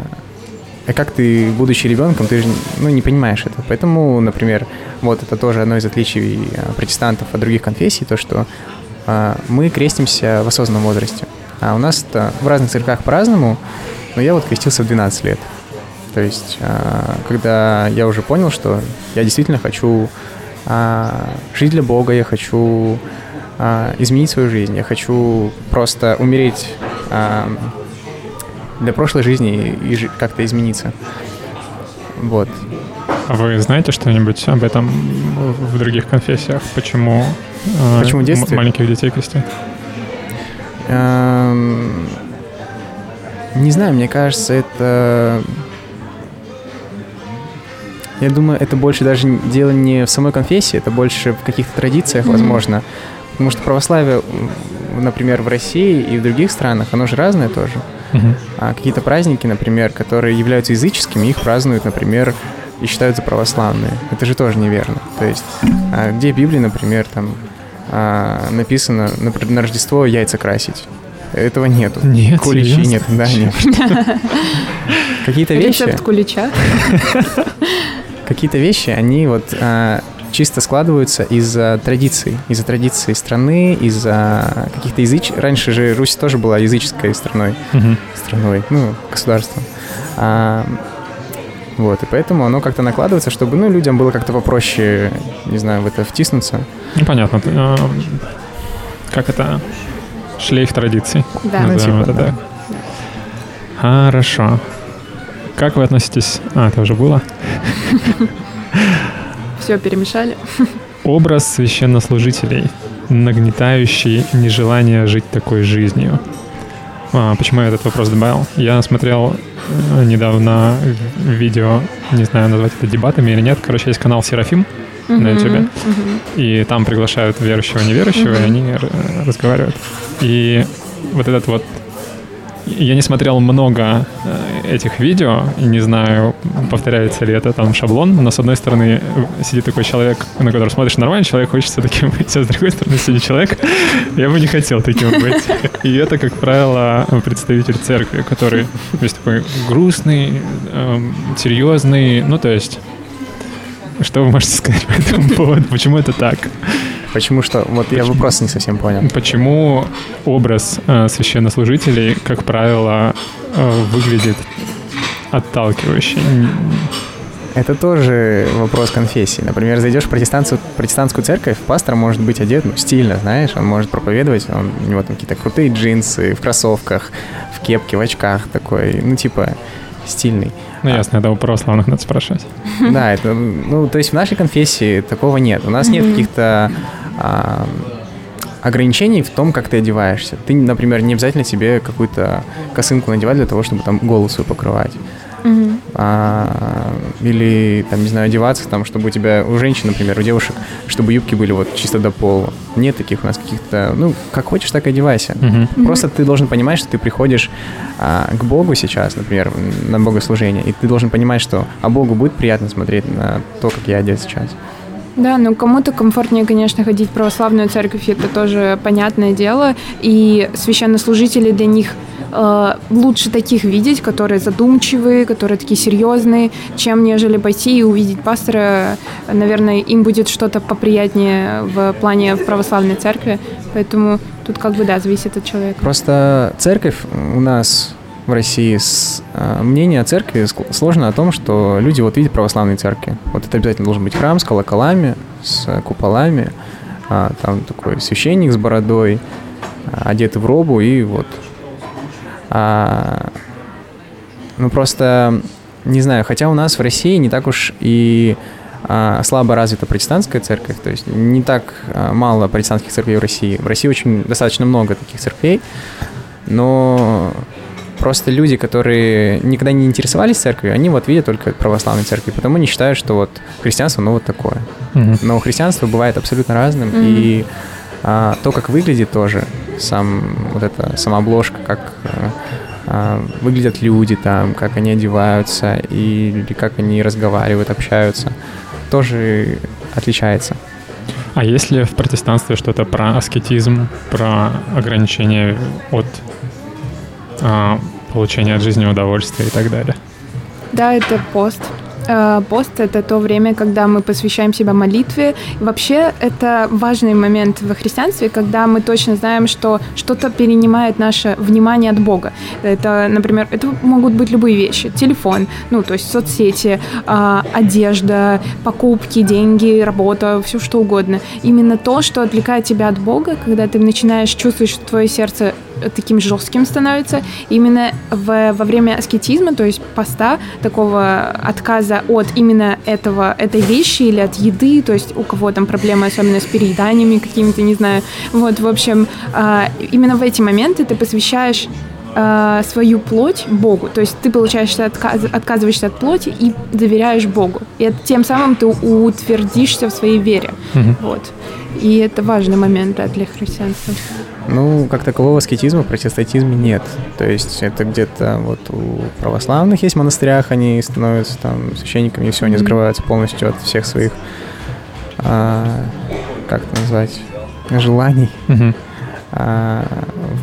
C: а как ты, будучи ребенком, ты же ну, не понимаешь это. Поэтому, например, вот это тоже одно из отличий а, протестантов от других конфессий, то, что а, мы крестимся в осознанном возрасте. А у нас это в разных церквях по-разному, но я вот крестился в 12 лет. То есть, а, когда я уже понял, что я действительно хочу а, жить для Бога, я хочу а, изменить свою жизнь, я хочу просто умереть для прошлой жизни и, и как-то измениться. Вот.
A: А вы знаете что-нибудь об этом в других конфессиях? Почему, э,
C: Почему детстве?
A: маленьких детей крестят?
C: Эм, Не знаю, мне кажется, это... Я думаю, это больше даже дело не в самой конфессии, это больше в каких-то традициях, возможно. Потому что православие, например, в России и в других странах, оно же разное тоже.
A: Мгм.
C: А какие-то праздники, например, которые являются языческими, их празднуют, например, и считаются православные. Это же тоже неверно. То есть, а где в Библии, например, там а, написано например, на Рождество яйца красить? Этого нету.
A: Нет,
C: Куличи
A: серьезно?
C: нет, да, нет. Какие-то вещи,
B: Рецепт кулича.
C: какие-то вещи, они вот а, чисто складываются из-за традиций, из-за традиций страны, из-за каких-то языч... Раньше же Русь тоже была языческой страной.
A: Мгм.
C: страной, ну, государством. А, вот, и поэтому оно как-то накладывается, чтобы, ну, людям было как-то попроще, не знаю, в это втиснуться.
A: Ну, понятно. Э, Как это? Шлейф традиций.
B: Да.
C: Ну, типа,
A: это
C: да.
A: так. Хорошо. Как вы относитесь... А, это уже было.
B: Все перемешали.
A: Образ священнослужителей, нагнетающий нежелание жить такой жизнью. А, почему я этот вопрос добавил? Я смотрел э, недавно видео, не знаю, назвать это дебатами или нет. Короче, есть канал Серафим, На
B: Мгм,
A: ютубе?
B: мгм.
A: и там приглашают верующего и неверующего, и
B: Мгм.
A: они разговаривают. И вот этот вот... Я не смотрел много э, этих видео, и не знаю, повторяется ли это там шаблон, но с одной стороны э, сидит такой человек, на которого смотришь нормальный человек, хочется таким быть, а с другой стороны сидит человек, я бы не хотел таким быть. И это, как правило, представитель церкви, который весь такой грустный, эм, серьезный, ну то есть... Что вы можете сказать по этому поводу? Почему это так?
C: Почему что? Вот я вопрос не совсем понял.
A: Почему образ э, священнослужителей, как правило, э, выглядит отталкивающе?
C: Это тоже вопрос конфессии. Например, зайдешь в протестантскую, протестантскую церковь, пастор может быть одет ну, стильно, знаешь, он может проповедовать, он, у него там какие-то крутые джинсы, в кроссовках, в кепке, в очках такой, ну, типа, стильный.
A: Ну, ясно, это у православных надо спрашивать.
C: Да, это, ну, то есть в нашей конфессии такого нет. У нас нет каких-то а, ограничений в том, как ты одеваешься. Ты, например, не обязательно себе какую-то косынку надевать для того, чтобы там голову свою покрывать.
B: Мгм.
C: А, или, там, не знаю, одеваться, там, чтобы у тебя, у женщин, например, у девушек, чтобы юбки были вот чисто до пола. Нет таких у нас каких-то, ну, как хочешь, так и одевайся.
A: Мгм.
C: Просто ты должен понимать, что ты приходишь а, к Богу сейчас, например, на богослужение, и ты должен понимать, что а Богу будет приятно смотреть на то, как я одет сейчас.
B: Да, ну кому-то комфортнее, конечно, ходить в православную церковь, это тоже понятное дело. И священнослужители для них э, лучше таких видеть, которые задумчивые, которые такие серьезные, чем нежели пойти и увидеть пастора. Наверное, им будет что-то поприятнее в плане в православной церкви. Поэтому тут как бы, да, зависит от человека.
C: Просто церковь у нас в России, с, а, мнение о церкви сложно о том, что люди вот видят православные церкви. Вот это обязательно должен быть храм с колоколами, с куполами, а, там такой священник с бородой, а, одетый в робу и вот. А, ну просто, не знаю, хотя у нас в России не так уж и а, слабо развита протестантская церковь, то есть не так мало протестантских церквей в России. В России очень достаточно много таких церквей, но просто люди, которые никогда не интересовались церковью, они вот видят только православные церкви, потому они считают, что вот христианство, ну вот такое.
A: Мгм.
C: Но христианство бывает абсолютно разным,
B: Мгм.
C: и а, то, как выглядит тоже, сам вот эта сама обложка, как а, а, выглядят люди там, как они одеваются и или как они разговаривают, общаются, тоже отличается.
A: А есть ли в протестанстве что-то про аскетизм, про ограничение от а, получения от жизни удовольствия и так далее?
B: Да, это пост. Э, Пост — это то время, когда мы посвящаем себя молитве. И Вообще, это важный момент во христианстве, когда мы точно знаем, что что-то перенимает наше внимание от Бога. Это, например, это могут быть любые вещи. Телефон, ну, то есть соцсети, а, одежда, покупки, деньги, работа, все что угодно. Именно то, что отвлекает тебя от Бога, когда ты начинаешь чувствовать, что твое сердце таким жестким становится. Именно в- во время аскетизма, то есть поста, такого отказа от именно этого, этой вещи или от еды, то есть у кого там проблемы, особенно с перееданиями какими-то, не знаю. Вот, в общем, а, именно в эти моменты ты посвящаешь а, свою плоть Богу. То есть ты, получаешь, отказ- отказываешься от плоти и доверяешь Богу. И это- тем самым ты утвердишься в своей вере.
A: Мгм.
B: Вот. И это важный момент да, для христианства.
C: Ну, как такового аскетизма в протестантизме нет. То есть это где-то вот у православных есть в монастырях, они становятся там священниками, и все, они скрываются полностью от всех своих, а, как это назвать, желаний.
A: Мгм.
C: А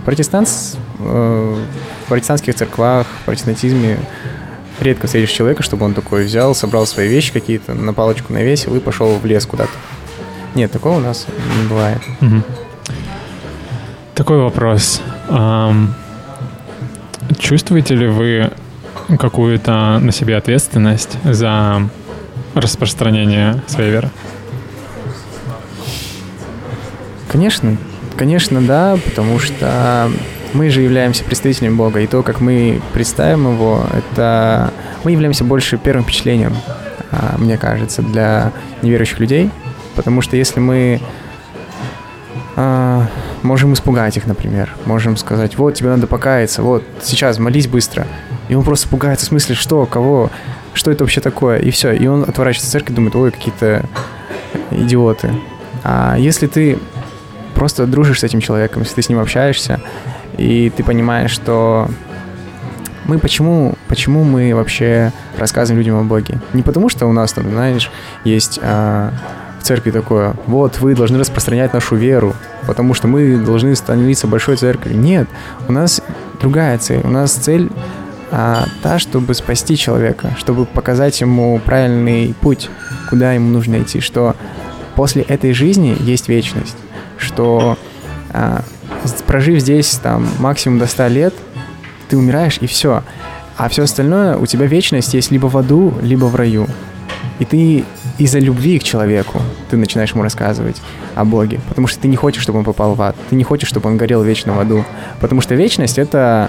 C: в, э, в протестантских церквах, в протестантизме редко встретишь человека, чтобы он такой взял, собрал свои вещи какие-то, на палочку навесил и пошел в лес куда-то. Нет, такого у нас не бывает.
A: Мгм. Такой вопрос. Ам, чувствуете ли вы какую-то на себе ответственность за распространение своей веры?
C: Конечно, конечно, да, потому что мы же являемся представителями Бога, и то, как мы представим Его, это мы являемся больше первым впечатлением, а, мне кажется, для неверующих людей, потому что если мы а, можем испугать их, например, можем сказать, вот, тебе надо покаяться, вот, сейчас молись быстро, и он просто пугается, в смысле, что, кого, что это вообще такое, и все, и он отворачивается от церкви думает, ой, какие-то идиоты. А если ты просто дружишь с этим человеком, если ты с ним общаешься, и ты понимаешь, что мы почему, почему мы вообще рассказываем людям о Боге? Не потому, что у нас там, знаешь, есть а, в церкви такое, вот вы должны распространять нашу веру, потому что мы должны становиться большой церковью. Нет, у нас другая цель. У нас цель а, та, чтобы спасти человека, чтобы показать ему правильный путь, куда ему нужно идти, что после этой жизни есть вечность, что а, прожив здесь там максимум до 100 лет, ты умираешь и все. А все остальное у тебя вечность есть либо в аду, либо в раю. И ты из-за любви к человеку ты начинаешь ему рассказывать о Боге, потому что ты не хочешь, чтобы он попал в ад, ты не хочешь, чтобы он горел вечно в аду, потому что вечность это,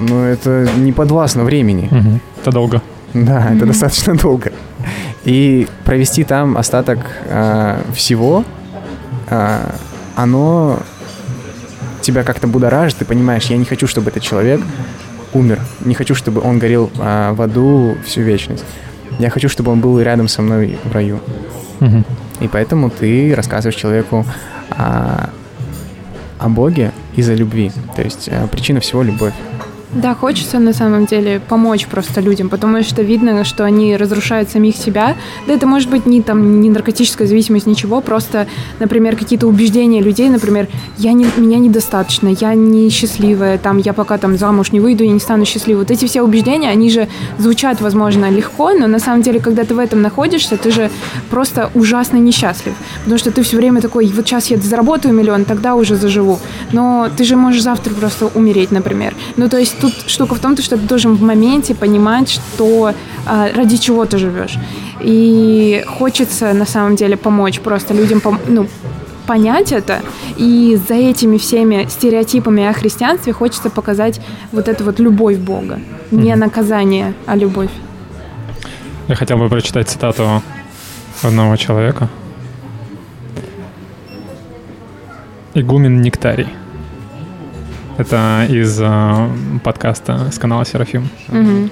C: ну это не подвластно времени.
A: Угу. Это долго.
C: Да, это достаточно долго. И провести там остаток э, всего, э, оно тебя как-то будоражит, ты понимаешь, я не хочу, чтобы этот человек умер, не хочу, чтобы он горел э, в аду всю вечность. Я хочу, чтобы он был рядом со мной в раю.
A: Угу.
C: И поэтому ты рассказываешь человеку о, о Боге из-за любви. То есть э, причина всего — любовь.
B: Да, хочется на самом деле помочь просто людям, потому что видно, что они разрушают самих себя. Да, это может быть не там не наркотическая зависимость, ничего, просто, например, какие-то убеждения людей, например, я не, меня недостаточно, я не счастливая, там, я пока там замуж не выйду, я не стану счастливой. Вот эти все убеждения, они же звучат, возможно, легко, но на самом деле, когда ты в этом находишься, ты же просто ужасно несчастлив, потому что ты все время такой, вот сейчас я заработаю миллион, тогда уже заживу. Но ты же можешь завтра просто умереть, например. Ну, то есть тут штука в том, что ты должен в моменте понимать, что а, ради чего ты живешь. И хочется на самом деле помочь просто людям, ну, понять это, и за этими всеми стереотипами о христианстве хочется показать вот эту вот любовь Бога. Не mm-hmm. наказание, а любовь.
A: Я хотел бы прочитать цитату одного человека. Игумен Нектарий. Это из э, подкаста с канала Серафим.
B: Угу.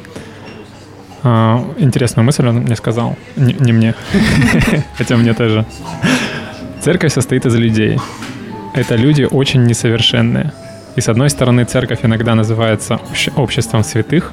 A: Э, интересную мысль он мне сказал. Не, не мне. Хотя мне тоже. Церковь состоит из людей. Это люди очень несовершенные. И с одной стороны, церковь иногда называется обществом святых,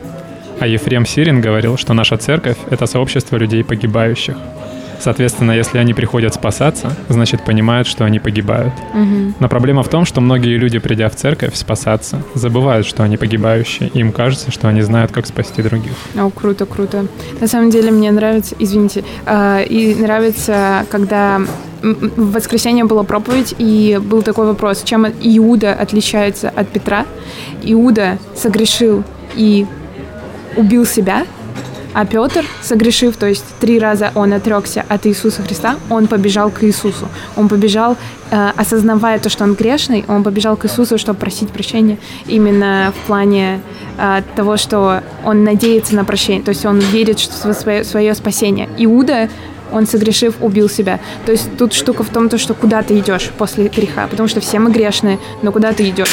A: а Ефрем Сирин говорил, что наша церковь — это сообщество людей погибающих — Соответственно, если они приходят спасаться, значит понимают, что они погибают.
B: Угу.
A: Но проблема в том, что многие люди, придя в церковь спасаться, забывают, что они погибающие. Им кажется, что они знают, как спасти других.
B: О, круто, круто. На самом деле мне нравится, извините, э, и нравится, когда в воскресенье была проповедь, и был такой вопрос, чем Иуда отличается от Петра. Иуда согрешил и убил себя, а Петр, согрешив, то есть три раза он отрекся от Иисуса Христа, он побежал к Иисусу. Он побежал, э, осознавая то, что он грешный, он побежал к Иисусу, чтобы просить прощения именно в плане э, того, что он надеется на прощение, то есть он верит в свое, свое спасение. Иуда он, согрешив, убил себя. То есть тут штука в том, то, что куда ты идешь после греха, потому что все мы грешные, но куда ты идешь?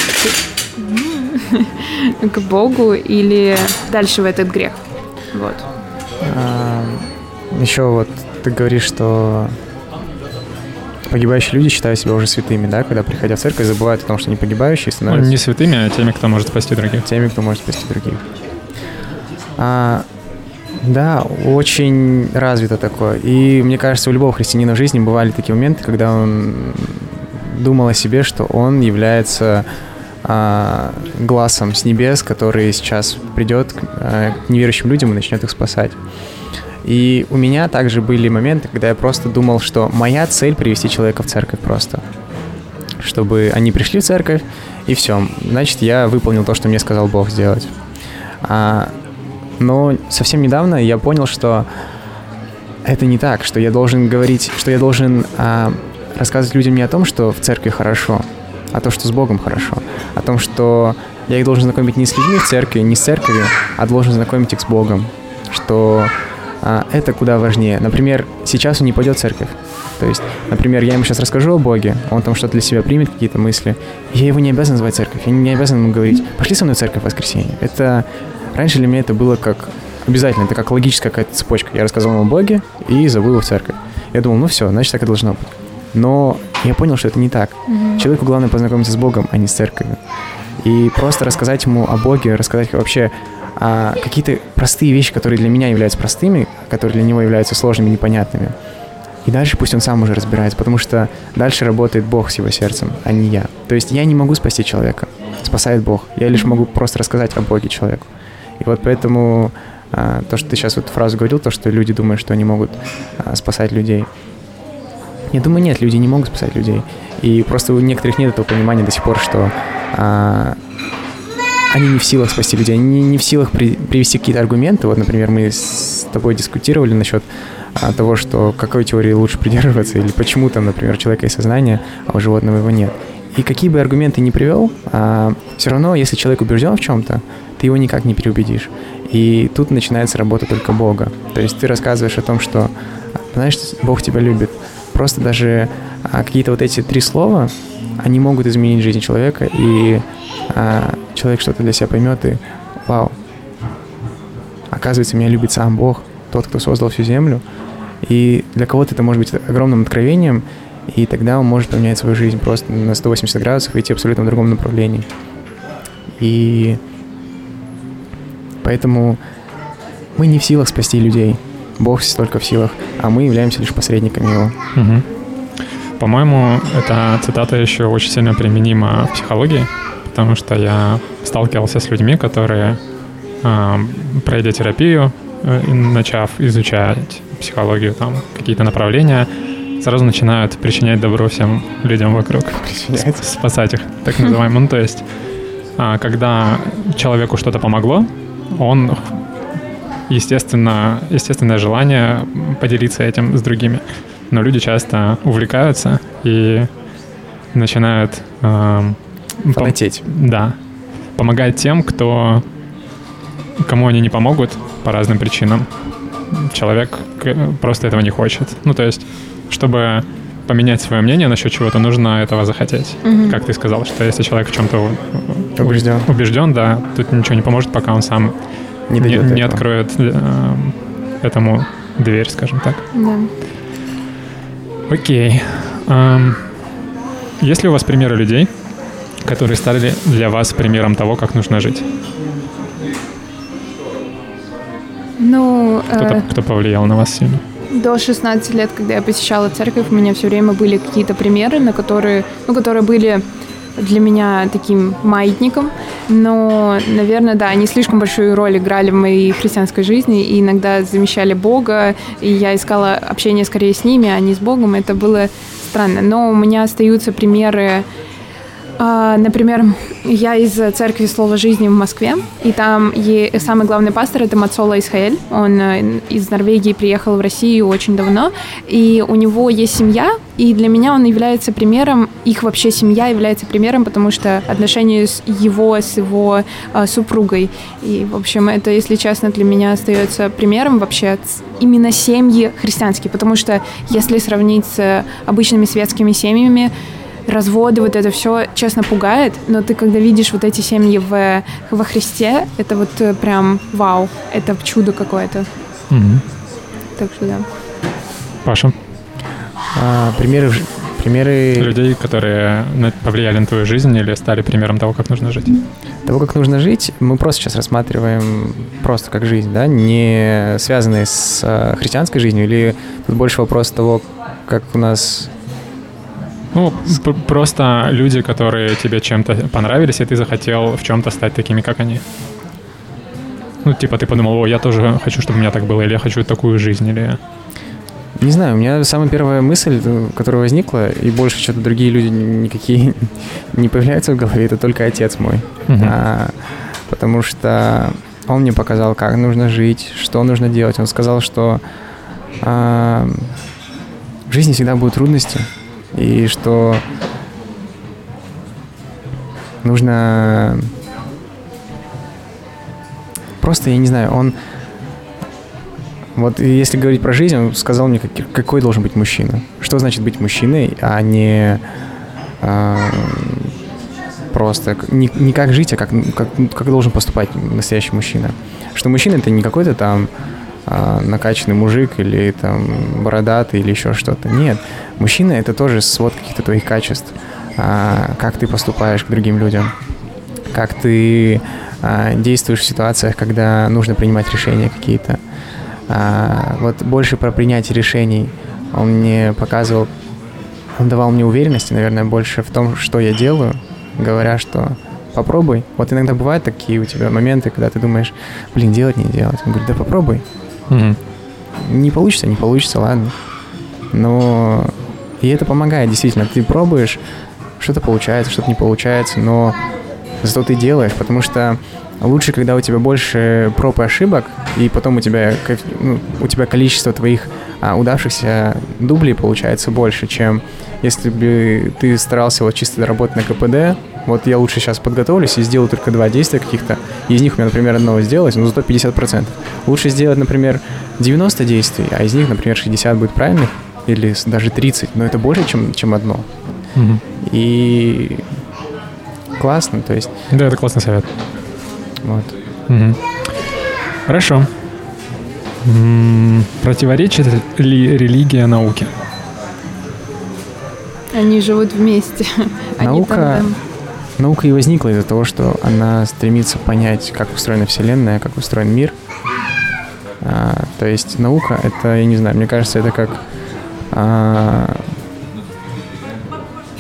B: К Богу или дальше в этот грех? Вот.
C: А, еще вот ты говоришь, что погибающие люди считают себя уже святыми, да, когда приходя в церковь, забывают о том, что они погибающие, становятся...
A: Ну, не святыми, а теми, кто может спасти других.
C: Теми, кто может спасти других. А, да, очень развито такое. И мне кажется, у любого христианина в жизни бывали такие моменты, когда он думал о себе, что он является а, глазом с небес, который сейчас придет а, к неверующим людям и начнет их спасать. И у меня также были моменты, когда я просто думал, что моя цель привести человека в церковь просто. Чтобы они пришли в церковь, и все. Значит, я выполнил то, что мне сказал Бог сделать. А, но совсем недавно я понял, что это не так, что я должен говорить, что я должен а, рассказывать людям не о том, что в церкви хорошо, о том, что с Богом хорошо, о том, что я их должен знакомить не с людьми в церкви, не с церковью, а должен знакомить их с Богом, что а, это куда важнее. Например, сейчас он не пойдет в церковь. То есть, например, я ему сейчас расскажу о Боге, он там что-то для себя примет, какие-то мысли. Я его не обязан звать в церковь, я не обязан ему говорить, пошли со мной в церковь в воскресенье. Это раньше для меня это было как обязательно, это как логическая какая-то цепочка. Я рассказал ему о Боге и забыл его в церковь. Я думал, ну все, значит так и должно быть. Но я понял, что это не так.
B: Mm-hmm.
C: Человеку главное познакомиться с Богом, а не с церковью. И просто рассказать ему о Боге, рассказать вообще а, какие-то простые вещи, которые для меня являются простыми, которые для него являются сложными, непонятными. И дальше пусть он сам уже разбирается, потому что дальше работает Бог с его сердцем, а не я. То есть я не могу спасти человека, спасает Бог. Я лишь могу просто рассказать о Боге человеку. И вот поэтому а, то, что ты сейчас вот фразу говорил, то, что люди думают, что они могут а, спасать людей. Я думаю, нет, люди не могут спасать людей. И просто у некоторых нет этого понимания до сих пор, что а, они не в силах спасти людей, они не в силах при, привести какие-то аргументы. Вот, например, мы с тобой дискутировали насчет а, того, что какой теории лучше придерживаться, или почему там, например, у человека есть сознание, а у животного его нет. И какие бы аргументы ни привел, а, все равно, если человек убежден в чем-то, ты его никак не переубедишь. И тут начинается работа только Бога. То есть ты рассказываешь о том, что, знаешь, Бог тебя любит. Просто даже а, какие-то вот эти три слова, они могут изменить жизнь человека, и а, человек что-то для себя поймет, и вау, оказывается, меня любит сам Бог, тот, кто создал всю землю. И для кого-то это может быть огромным откровением, и тогда он может поменять свою жизнь просто на 180 градусов и идти абсолютно в другом направлении. И Поэтому мы не в силах спасти людей. Бог только в силах, а мы являемся лишь посредниками его.
A: Угу. По-моему, эта цитата еще очень сильно применима в психологии, потому что я сталкивался с людьми, которые, э, пройдя терапию, э, начав изучать психологию, там какие-то направления, сразу начинают причинять добро всем людям вокруг. Причинять? Спасать их, так называемым. Ну, то есть, э, когда человеку что-то помогло, он естественно, естественное желание поделиться этим с другими. Но люди часто увлекаются и начинают... Э,
C: Фанатеть.
A: Пом- да. Помогать тем, кто... Кому они не помогут по разным причинам. Человек просто этого не хочет. Ну, то есть, чтобы поменять свое мнение насчет чего-то, нужно этого захотеть. Mm-hmm. Как ты сказал, что если человек в чем-то
C: убежден,
A: убежден, да, тут ничего не поможет, пока он сам не, не, не откроет э, этому дверь, скажем так.
B: Да.
A: Окей. Эм, есть ли у вас примеры людей, которые стали для вас примером того, как нужно жить?
B: Ну,
A: кто-то, э... кто повлиял на вас сильно?
B: До 16 лет, когда я посещала церковь, у меня все время были какие-то примеры, на которые, ну, которые были для меня таким маятником, но, наверное, да, они слишком большую роль играли в моей христианской жизни и иногда замещали Бога, и я искала общение скорее с ними, а не с Богом, это было странно. Но у меня остаются примеры например, я из церкви Слова Жизни в Москве, и там самый главный пастор это Мацола Исхаэль. Он э, из Норвегии приехал в Россию очень давно, и у него есть семья, и для меня он является примером, их вообще семья является примером, потому что отношения с его, с его э, супругой. И, в общем, это, если честно, для меня остается примером вообще именно семьи христианские, потому что если сравнить с обычными светскими семьями, разводы, вот это все, честно, пугает, но ты, когда видишь вот эти семьи в, во Христе, это вот э, прям вау, это чудо какое-то.
A: Угу.
B: Так что да.
A: Паша?
C: А, примеры, примеры...
A: Людей, которые повлияли на твою жизнь или стали примером того, как нужно жить?
C: Того, как нужно жить, мы просто сейчас рассматриваем просто как жизнь, да, не связанные с э, христианской жизнью, или тут больше вопрос того, как у нас
A: ну, просто люди, которые тебе чем-то понравились, и ты захотел в чем-то стать такими, как они. Ну, типа ты подумал, о, я тоже хочу, чтобы у меня так было, или я хочу такую жизнь, или...
C: Не знаю, у меня самая первая мысль, которая возникла, и больше что-то другие люди никакие не появляются в голове, это только отец мой. Uh-huh. А, потому что он мне показал, как нужно жить, что нужно делать. Он сказал, что а, в жизни всегда будут трудности, и что нужно просто, я не знаю, он вот если говорить про жизнь, он сказал мне, какой должен быть мужчина. Что значит быть мужчиной, а не э, просто не, не как жить, а как, как, как должен поступать настоящий мужчина. Что мужчина это не какой-то там а, накачанный мужик или там бородатый или еще что-то. Нет, мужчина это тоже свод каких-то твоих качеств. А, как ты поступаешь к другим людям, как ты а, действуешь в ситуациях, когда нужно принимать решения какие-то. А, вот больше про принятие решений он мне показывал, он давал мне уверенности, наверное, больше в том, что я делаю, говоря, что попробуй. Вот иногда бывают такие у тебя моменты, когда ты думаешь, блин, делать, не делать. Он говорит, да попробуй.
A: Мгм.
C: Не получится, не получится, ладно. Но и это помогает, действительно. Ты пробуешь, что-то получается, что-то не получается, но зато ты делаешь, потому что лучше, когда у тебя больше проб и ошибок, и потом у тебя, ну, у тебя количество твоих а, удавшихся дублей получается больше, чем если бы ты старался вот чисто работать на КПД, вот я лучше сейчас подготовлюсь и сделаю только два действия каких-то, из них у меня, например, одного сделать, но зато 50%. Лучше сделать, например, 90 действий, а из них, например, 60 будет правильных, или даже 30, но это больше, чем, чем одно.
A: Мгм.
C: И классно, то есть,
A: Да, это классный совет.
C: вот.
A: Мгм. Хорошо. Противоречит ли религия науке?
B: Они живут вместе. Они
C: Наука-
B: тандем.
C: Наука и возникла из-за того, что она стремится понять, как устроена Вселенная, как устроен мир. А, то есть наука — это, я не знаю, мне кажется, это как... а,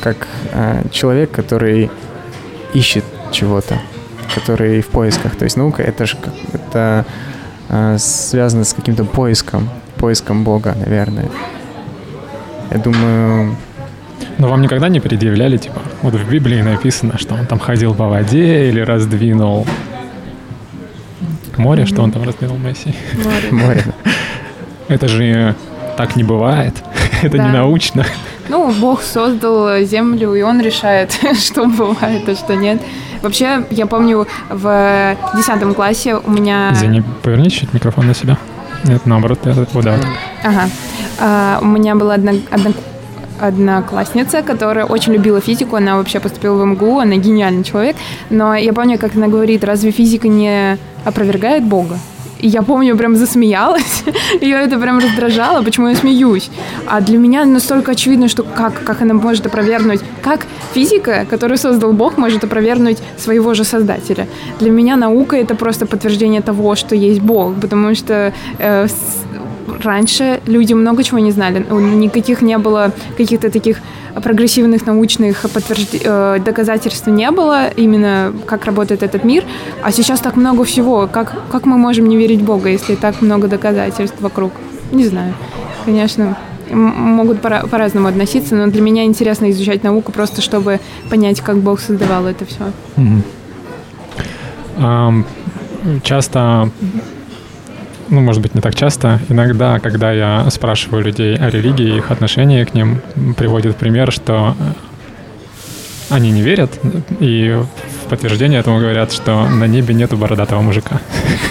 C: как а, человек, который ищет чего-то, который в поисках. То есть наука — это же это а, связано с каким-то поиском, поиском Бога, наверное. Я думаю,
A: Но вам никогда не предъявляли, типа, вот в Библии написано, что он там ходил по воде или раздвинул море, что он там раздвинул Месси.
B: Море.
C: море.
A: Это же так не бывает. Это не научно.
B: Ну, Бог создал землю, и он решает, что бывает, а что нет. Вообще, я помню, в 10 классе у меня...
A: Извини, поверни чуть микрофон на себя. Нет, наоборот, я- вот да.
B: Ага. А, у меня была одна, одна- одноклассница, которая очень любила физику. Она вообще поступила в МГУ, она гениальный человек. Но я помню, как она говорит, разве физика не опровергает Бога? И я помню, прям засмеялась. Ее это прям раздражало, почему я смеюсь. А для меня настолько очевидно, что как, как она может опровергнуть, как физика, которую создал Бог, может опровергнуть своего же создателя. Для меня наука это просто подтверждение того, что есть Бог, потому что э, раньше люди много чего не знали. Никаких не было каких-то таких прогрессивных научных подтвержд- э, доказательств не было, именно как работает этот мир. А сейчас так много всего. Как, как мы можем не верить Бога, если так много доказательств вокруг? Не знаю. Конечно, могут пора- по-разному относиться, но для меня интересно изучать науку просто, чтобы понять, как Бог создавал это все.
A: Мгм. Ам, Часто, ну, может быть, не так часто, иногда, когда я спрашиваю людей о религии, их отношении к ним, м, приводят пример, что они не верят, и в подтверждение этому говорят, что на небе нету бородатого мужика.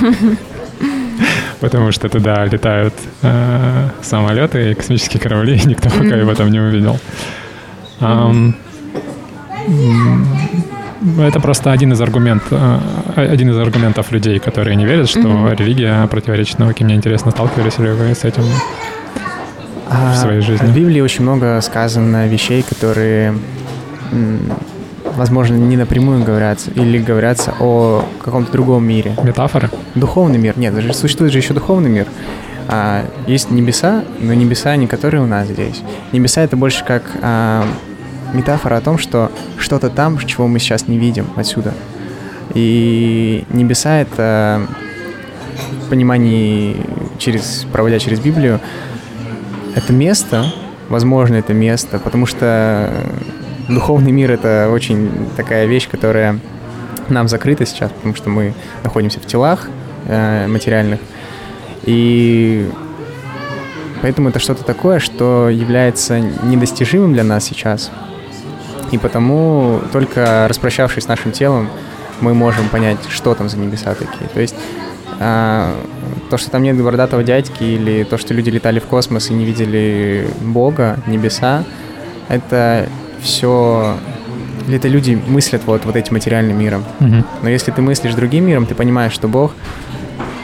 A: Потому что туда летают э, самолеты и космические корабли, и никто пока об этом не увидел. М, это просто один из аргументов, один из аргументов людей, которые не верят, что
B: Мгм.
A: религия противоречит науке. Мне интересно, сталкивались ли вы с этим?
C: А,
A: в своей жизни?
C: В Библии очень много сказано вещей, которые, возможно, не напрямую говорятся или говорятся о каком-то другом мире.
A: Метафоры?
C: Духовный мир. Нет, даже существует же еще духовный мир. А, есть небеса, но небеса не которые у нас здесь. Небеса это больше как а, метафора о том, что что-то там, чего мы сейчас не видим отсюда. И небеса это в понимании через, проводя через Библию, это место, возможно, это место, потому что духовный мир это очень такая вещь, которая нам закрыта сейчас, потому что мы находимся в телах э, материальных. И поэтому это что-то такое, что является недостижимым для нас сейчас. И потому, только распрощавшись с нашим телом, мы можем понять, что там за небеса такие. То есть а, то, что там нет бородатого дядьки, или то, что люди летали в космос и не видели Бога, небеса, это все... Или это люди мыслят вот, вот этим материальным миром.
A: Мгм.
C: Но если ты мыслишь другим миром, ты понимаешь, что Бог,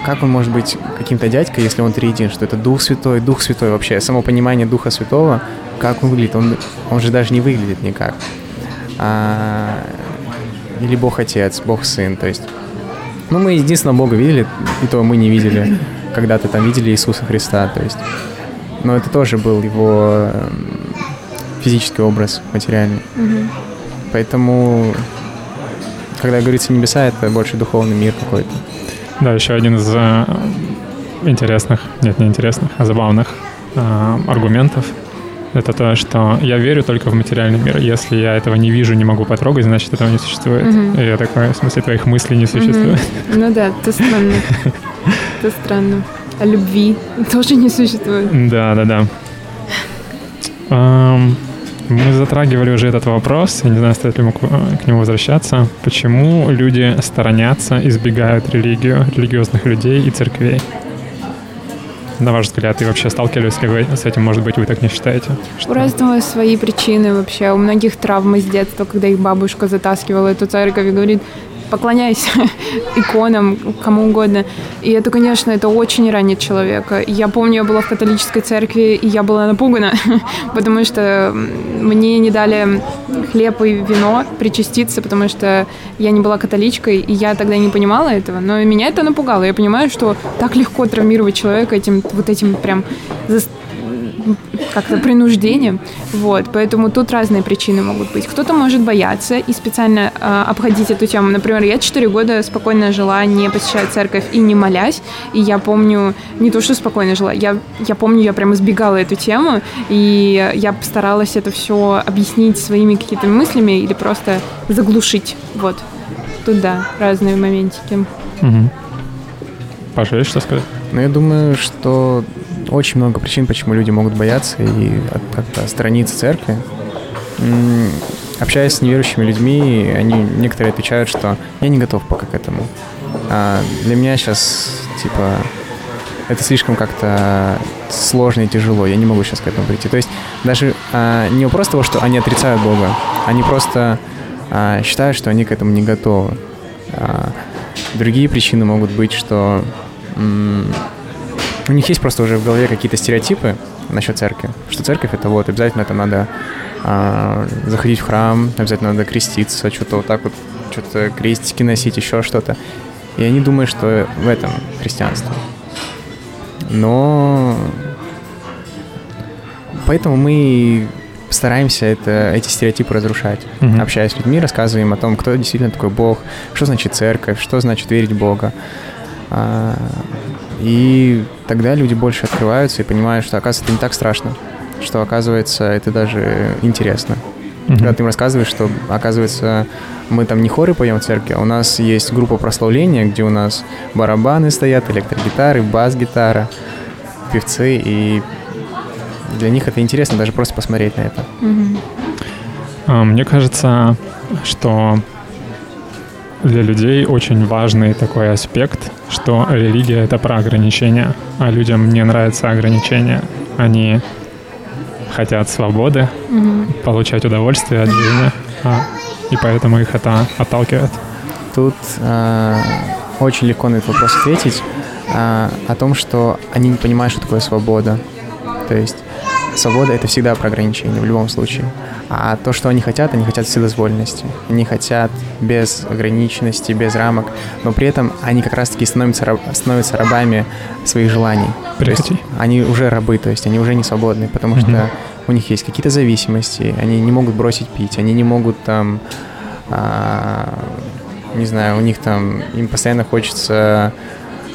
C: как он может быть каким-то дядькой, если он триедин, что это Дух Святой, Дух Святой вообще, само понимание Духа Святого, как он выглядит, он, он же даже не выглядит никак. А, или Бог Отец, Бог Сын, то есть... Ну, мы единственного Бога видели, и то мы не видели. Когда-то там видели Иисуса Христа, то есть... Но это тоже был его эм, физический образ, материальный.
B: Мгм.
C: Поэтому когда говорится небеса, это больше духовный мир какой-то.
A: Да, еще один из э, интересных, нет, не интересных, а забавных э, аргументов это то, что я верю только в материальный мир. Если я этого не вижу, не могу потрогать, значит, этого не существует.
B: Мгм.
A: И я такой, в смысле, твоих мыслей не существует.
B: Мгм. Ну да, это странно. Это странно. А любви тоже не существует.
A: Да, да, да. Мы затрагивали уже этот вопрос, я не знаю, стоит ли ему к к нему возвращаться. Почему люди сторонятся, избегают религию, религиозных людей и церквей? На ваш взгляд, и вообще сталкивались ли вы с этим, может быть, вы так не считаете?
B: У разного свои причины вообще. У многих травмы с детства, когда их бабушка затаскивала эту церковь и говорит, поклоняйся иконам, кому угодно. И это, конечно, это очень ранит человека. Я помню, я была в католической церкви, и я была напугана, потому что мне не дали хлеб и вино причаститься, потому что я не была католичкой, и я тогда не понимала этого, но меня это напугало. Я понимаю, что так легко травмировать человека этим вот этим прям как-то принуждением. Вот, поэтому тут разные причины могут быть. Кто-то может бояться и специально э, обходить эту тему. Например, я 4 года спокойно жила, не посещая церковь и не молясь. И я помню, не то, что спокойно жила, я, я помню, я прям избегала эту тему, и я старалась это все объяснить своими какими-то мыслями или просто заглушить. Вот. Тут да, разные моментики.
A: Мгм. Паша, есть что сказать?
C: Но я думаю, что очень много причин, почему люди могут бояться и как-то сторониться церкви. Общаясь с неверующими людьми, они некоторые отвечают, что я не готов пока к этому. А для меня сейчас, типа, это слишком как-то сложно и тяжело, я не могу сейчас к этому прийти. То есть даже а, не вопрос того, что они отрицают Бога, они просто а, считают, что они к этому не готовы. А, другие причины могут быть, что у них есть просто уже в голове какие-то стереотипы насчет церкви, что церковь это вот обязательно это надо а, заходить в храм, обязательно надо креститься, что-то вот так вот, что-то крестики носить, еще что-то. И они думают, что в этом христианство. Но поэтому мы стараемся это, эти стереотипы разрушать.
A: Мгм.
C: Общаясь с людьми, рассказываем о том, кто действительно такой Бог, что значит церковь, что значит верить в Бога. А, И тогда люди больше открываются и понимают, что, оказывается, это не так страшно, что, оказывается, это даже интересно. Когда ты им рассказываешь, что, оказывается, мы там не хоры поем в церкви, а у нас есть группа прославления, где у нас барабаны стоят, электрогитары, бас-гитара, певцы, и для них это интересно даже просто посмотреть на это.
A: А, Мне кажется, что для людей очень важный такой аспект, что религия — это про ограничения, а людям не нравятся ограничения. Они хотят свободы,
B: Мгм.
A: получать удовольствие от жизни, а, и поэтому их это отталкивает.
C: Тут а, очень легко на этот вопрос ответить а, о том, что они не понимают, что такое свобода. То есть свобода — это всегда про ограничения в любом случае. А то, что они хотят, они хотят вседозволенности. Они хотят без ограниченности, без рамок, но при этом они как раз-таки становятся, раб- становятся рабами своих желаний. То есть
A: Прихотей.
C: они уже рабы, то есть они уже не свободны, потому
A: Мгм.
C: что у них есть какие-то зависимости, они не могут бросить пить, они не могут там, а, не знаю, у них там, им постоянно хочется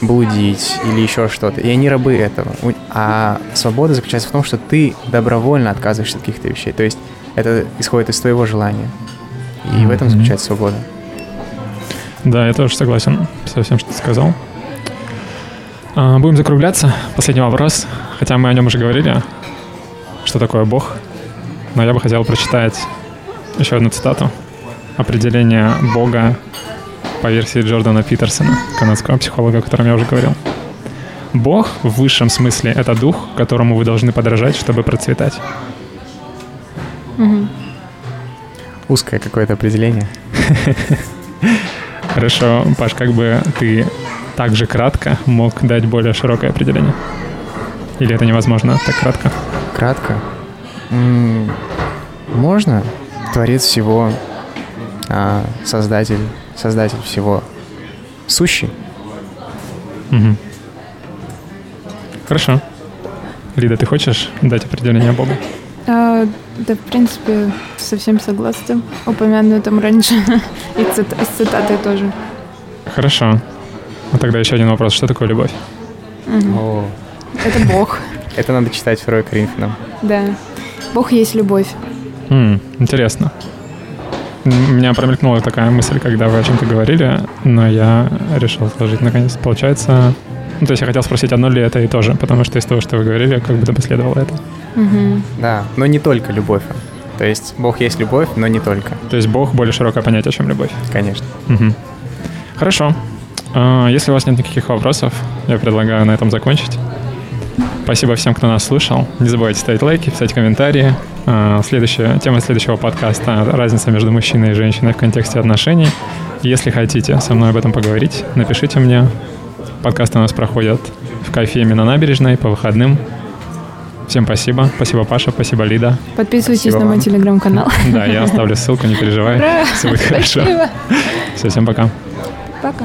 C: блудить или еще что-то, и они рабы этого. А свобода заключается в том, что ты добровольно отказываешься от каких-то вещей, то есть это исходит из твоего желания. И в этом заключается свобода.
A: Да, я тоже согласен со всем, что ты сказал. А, Будем закругляться. Последний вопрос. Хотя мы о нем уже говорили. Что такое Бог? Но я бы хотел прочитать еще одну цитату. Определение Бога по версии Джордана Питерсона, канадского психолога, о котором я уже говорил. Бог в высшем смысле — это дух, которому вы должны подражать, чтобы процветать.
B: Мгм.
C: Узкое какое-то определение.
A: Хорошо, Паш, как бы ты так же кратко мог дать более широкое определение? Или это невозможно так кратко?
C: Кратко. М, Можно? Творец всего, а, создатель, создатель всего, сущий.
A: Мгм. Хорошо. Лида, ты хочешь дать определение Богу?
B: А, да, в принципе, совсем согласна. Упомянутую там раньше. И цит- с цитатой тоже.
A: Хорошо. А тогда еще один вопрос. Что такое любовь?
B: Мгм.
C: О,
B: Это Бог.
C: это надо читать второй Коринфянам.
B: Да. Бог есть любовь.
A: М, интересно. У меня промелькнула такая мысль, когда вы о чем-то говорили, но я решил сложить наконец. Получается... Ну, то есть я хотел спросить, одно ли это и то же, потому что из того, что вы говорили, как будто последовало это.
B: Мгм.
C: Да, но не только любовь. То есть Бог есть любовь, но не только,
A: То есть Бог более широкое понятие, чем любовь.
C: конечно.
A: Мгм. Хорошо. А, Если у вас нет никаких вопросов, я предлагаю на этом закончить. Спасибо всем, кто нас слушал. Не забывайте ставить лайки, писать комментарии. А, Следующая, тема следующего подкаста – разница между мужчиной и женщиной в контексте отношений. Если хотите со мной об этом поговорить, напишите мне. Подкасты у нас проходят в кофейме на набережной по выходным. Всем спасибо. Спасибо, Паша. Спасибо, Лида.
B: Подписывайтесь
C: Спасибо
B: на мой
C: вам.
B: телеграм-канал.
A: Да, я оставлю ссылку, не переживай.
B: Ура!
A: Все будет хорошо.
B: Спасибо.
A: Все, всем пока.
B: Пока.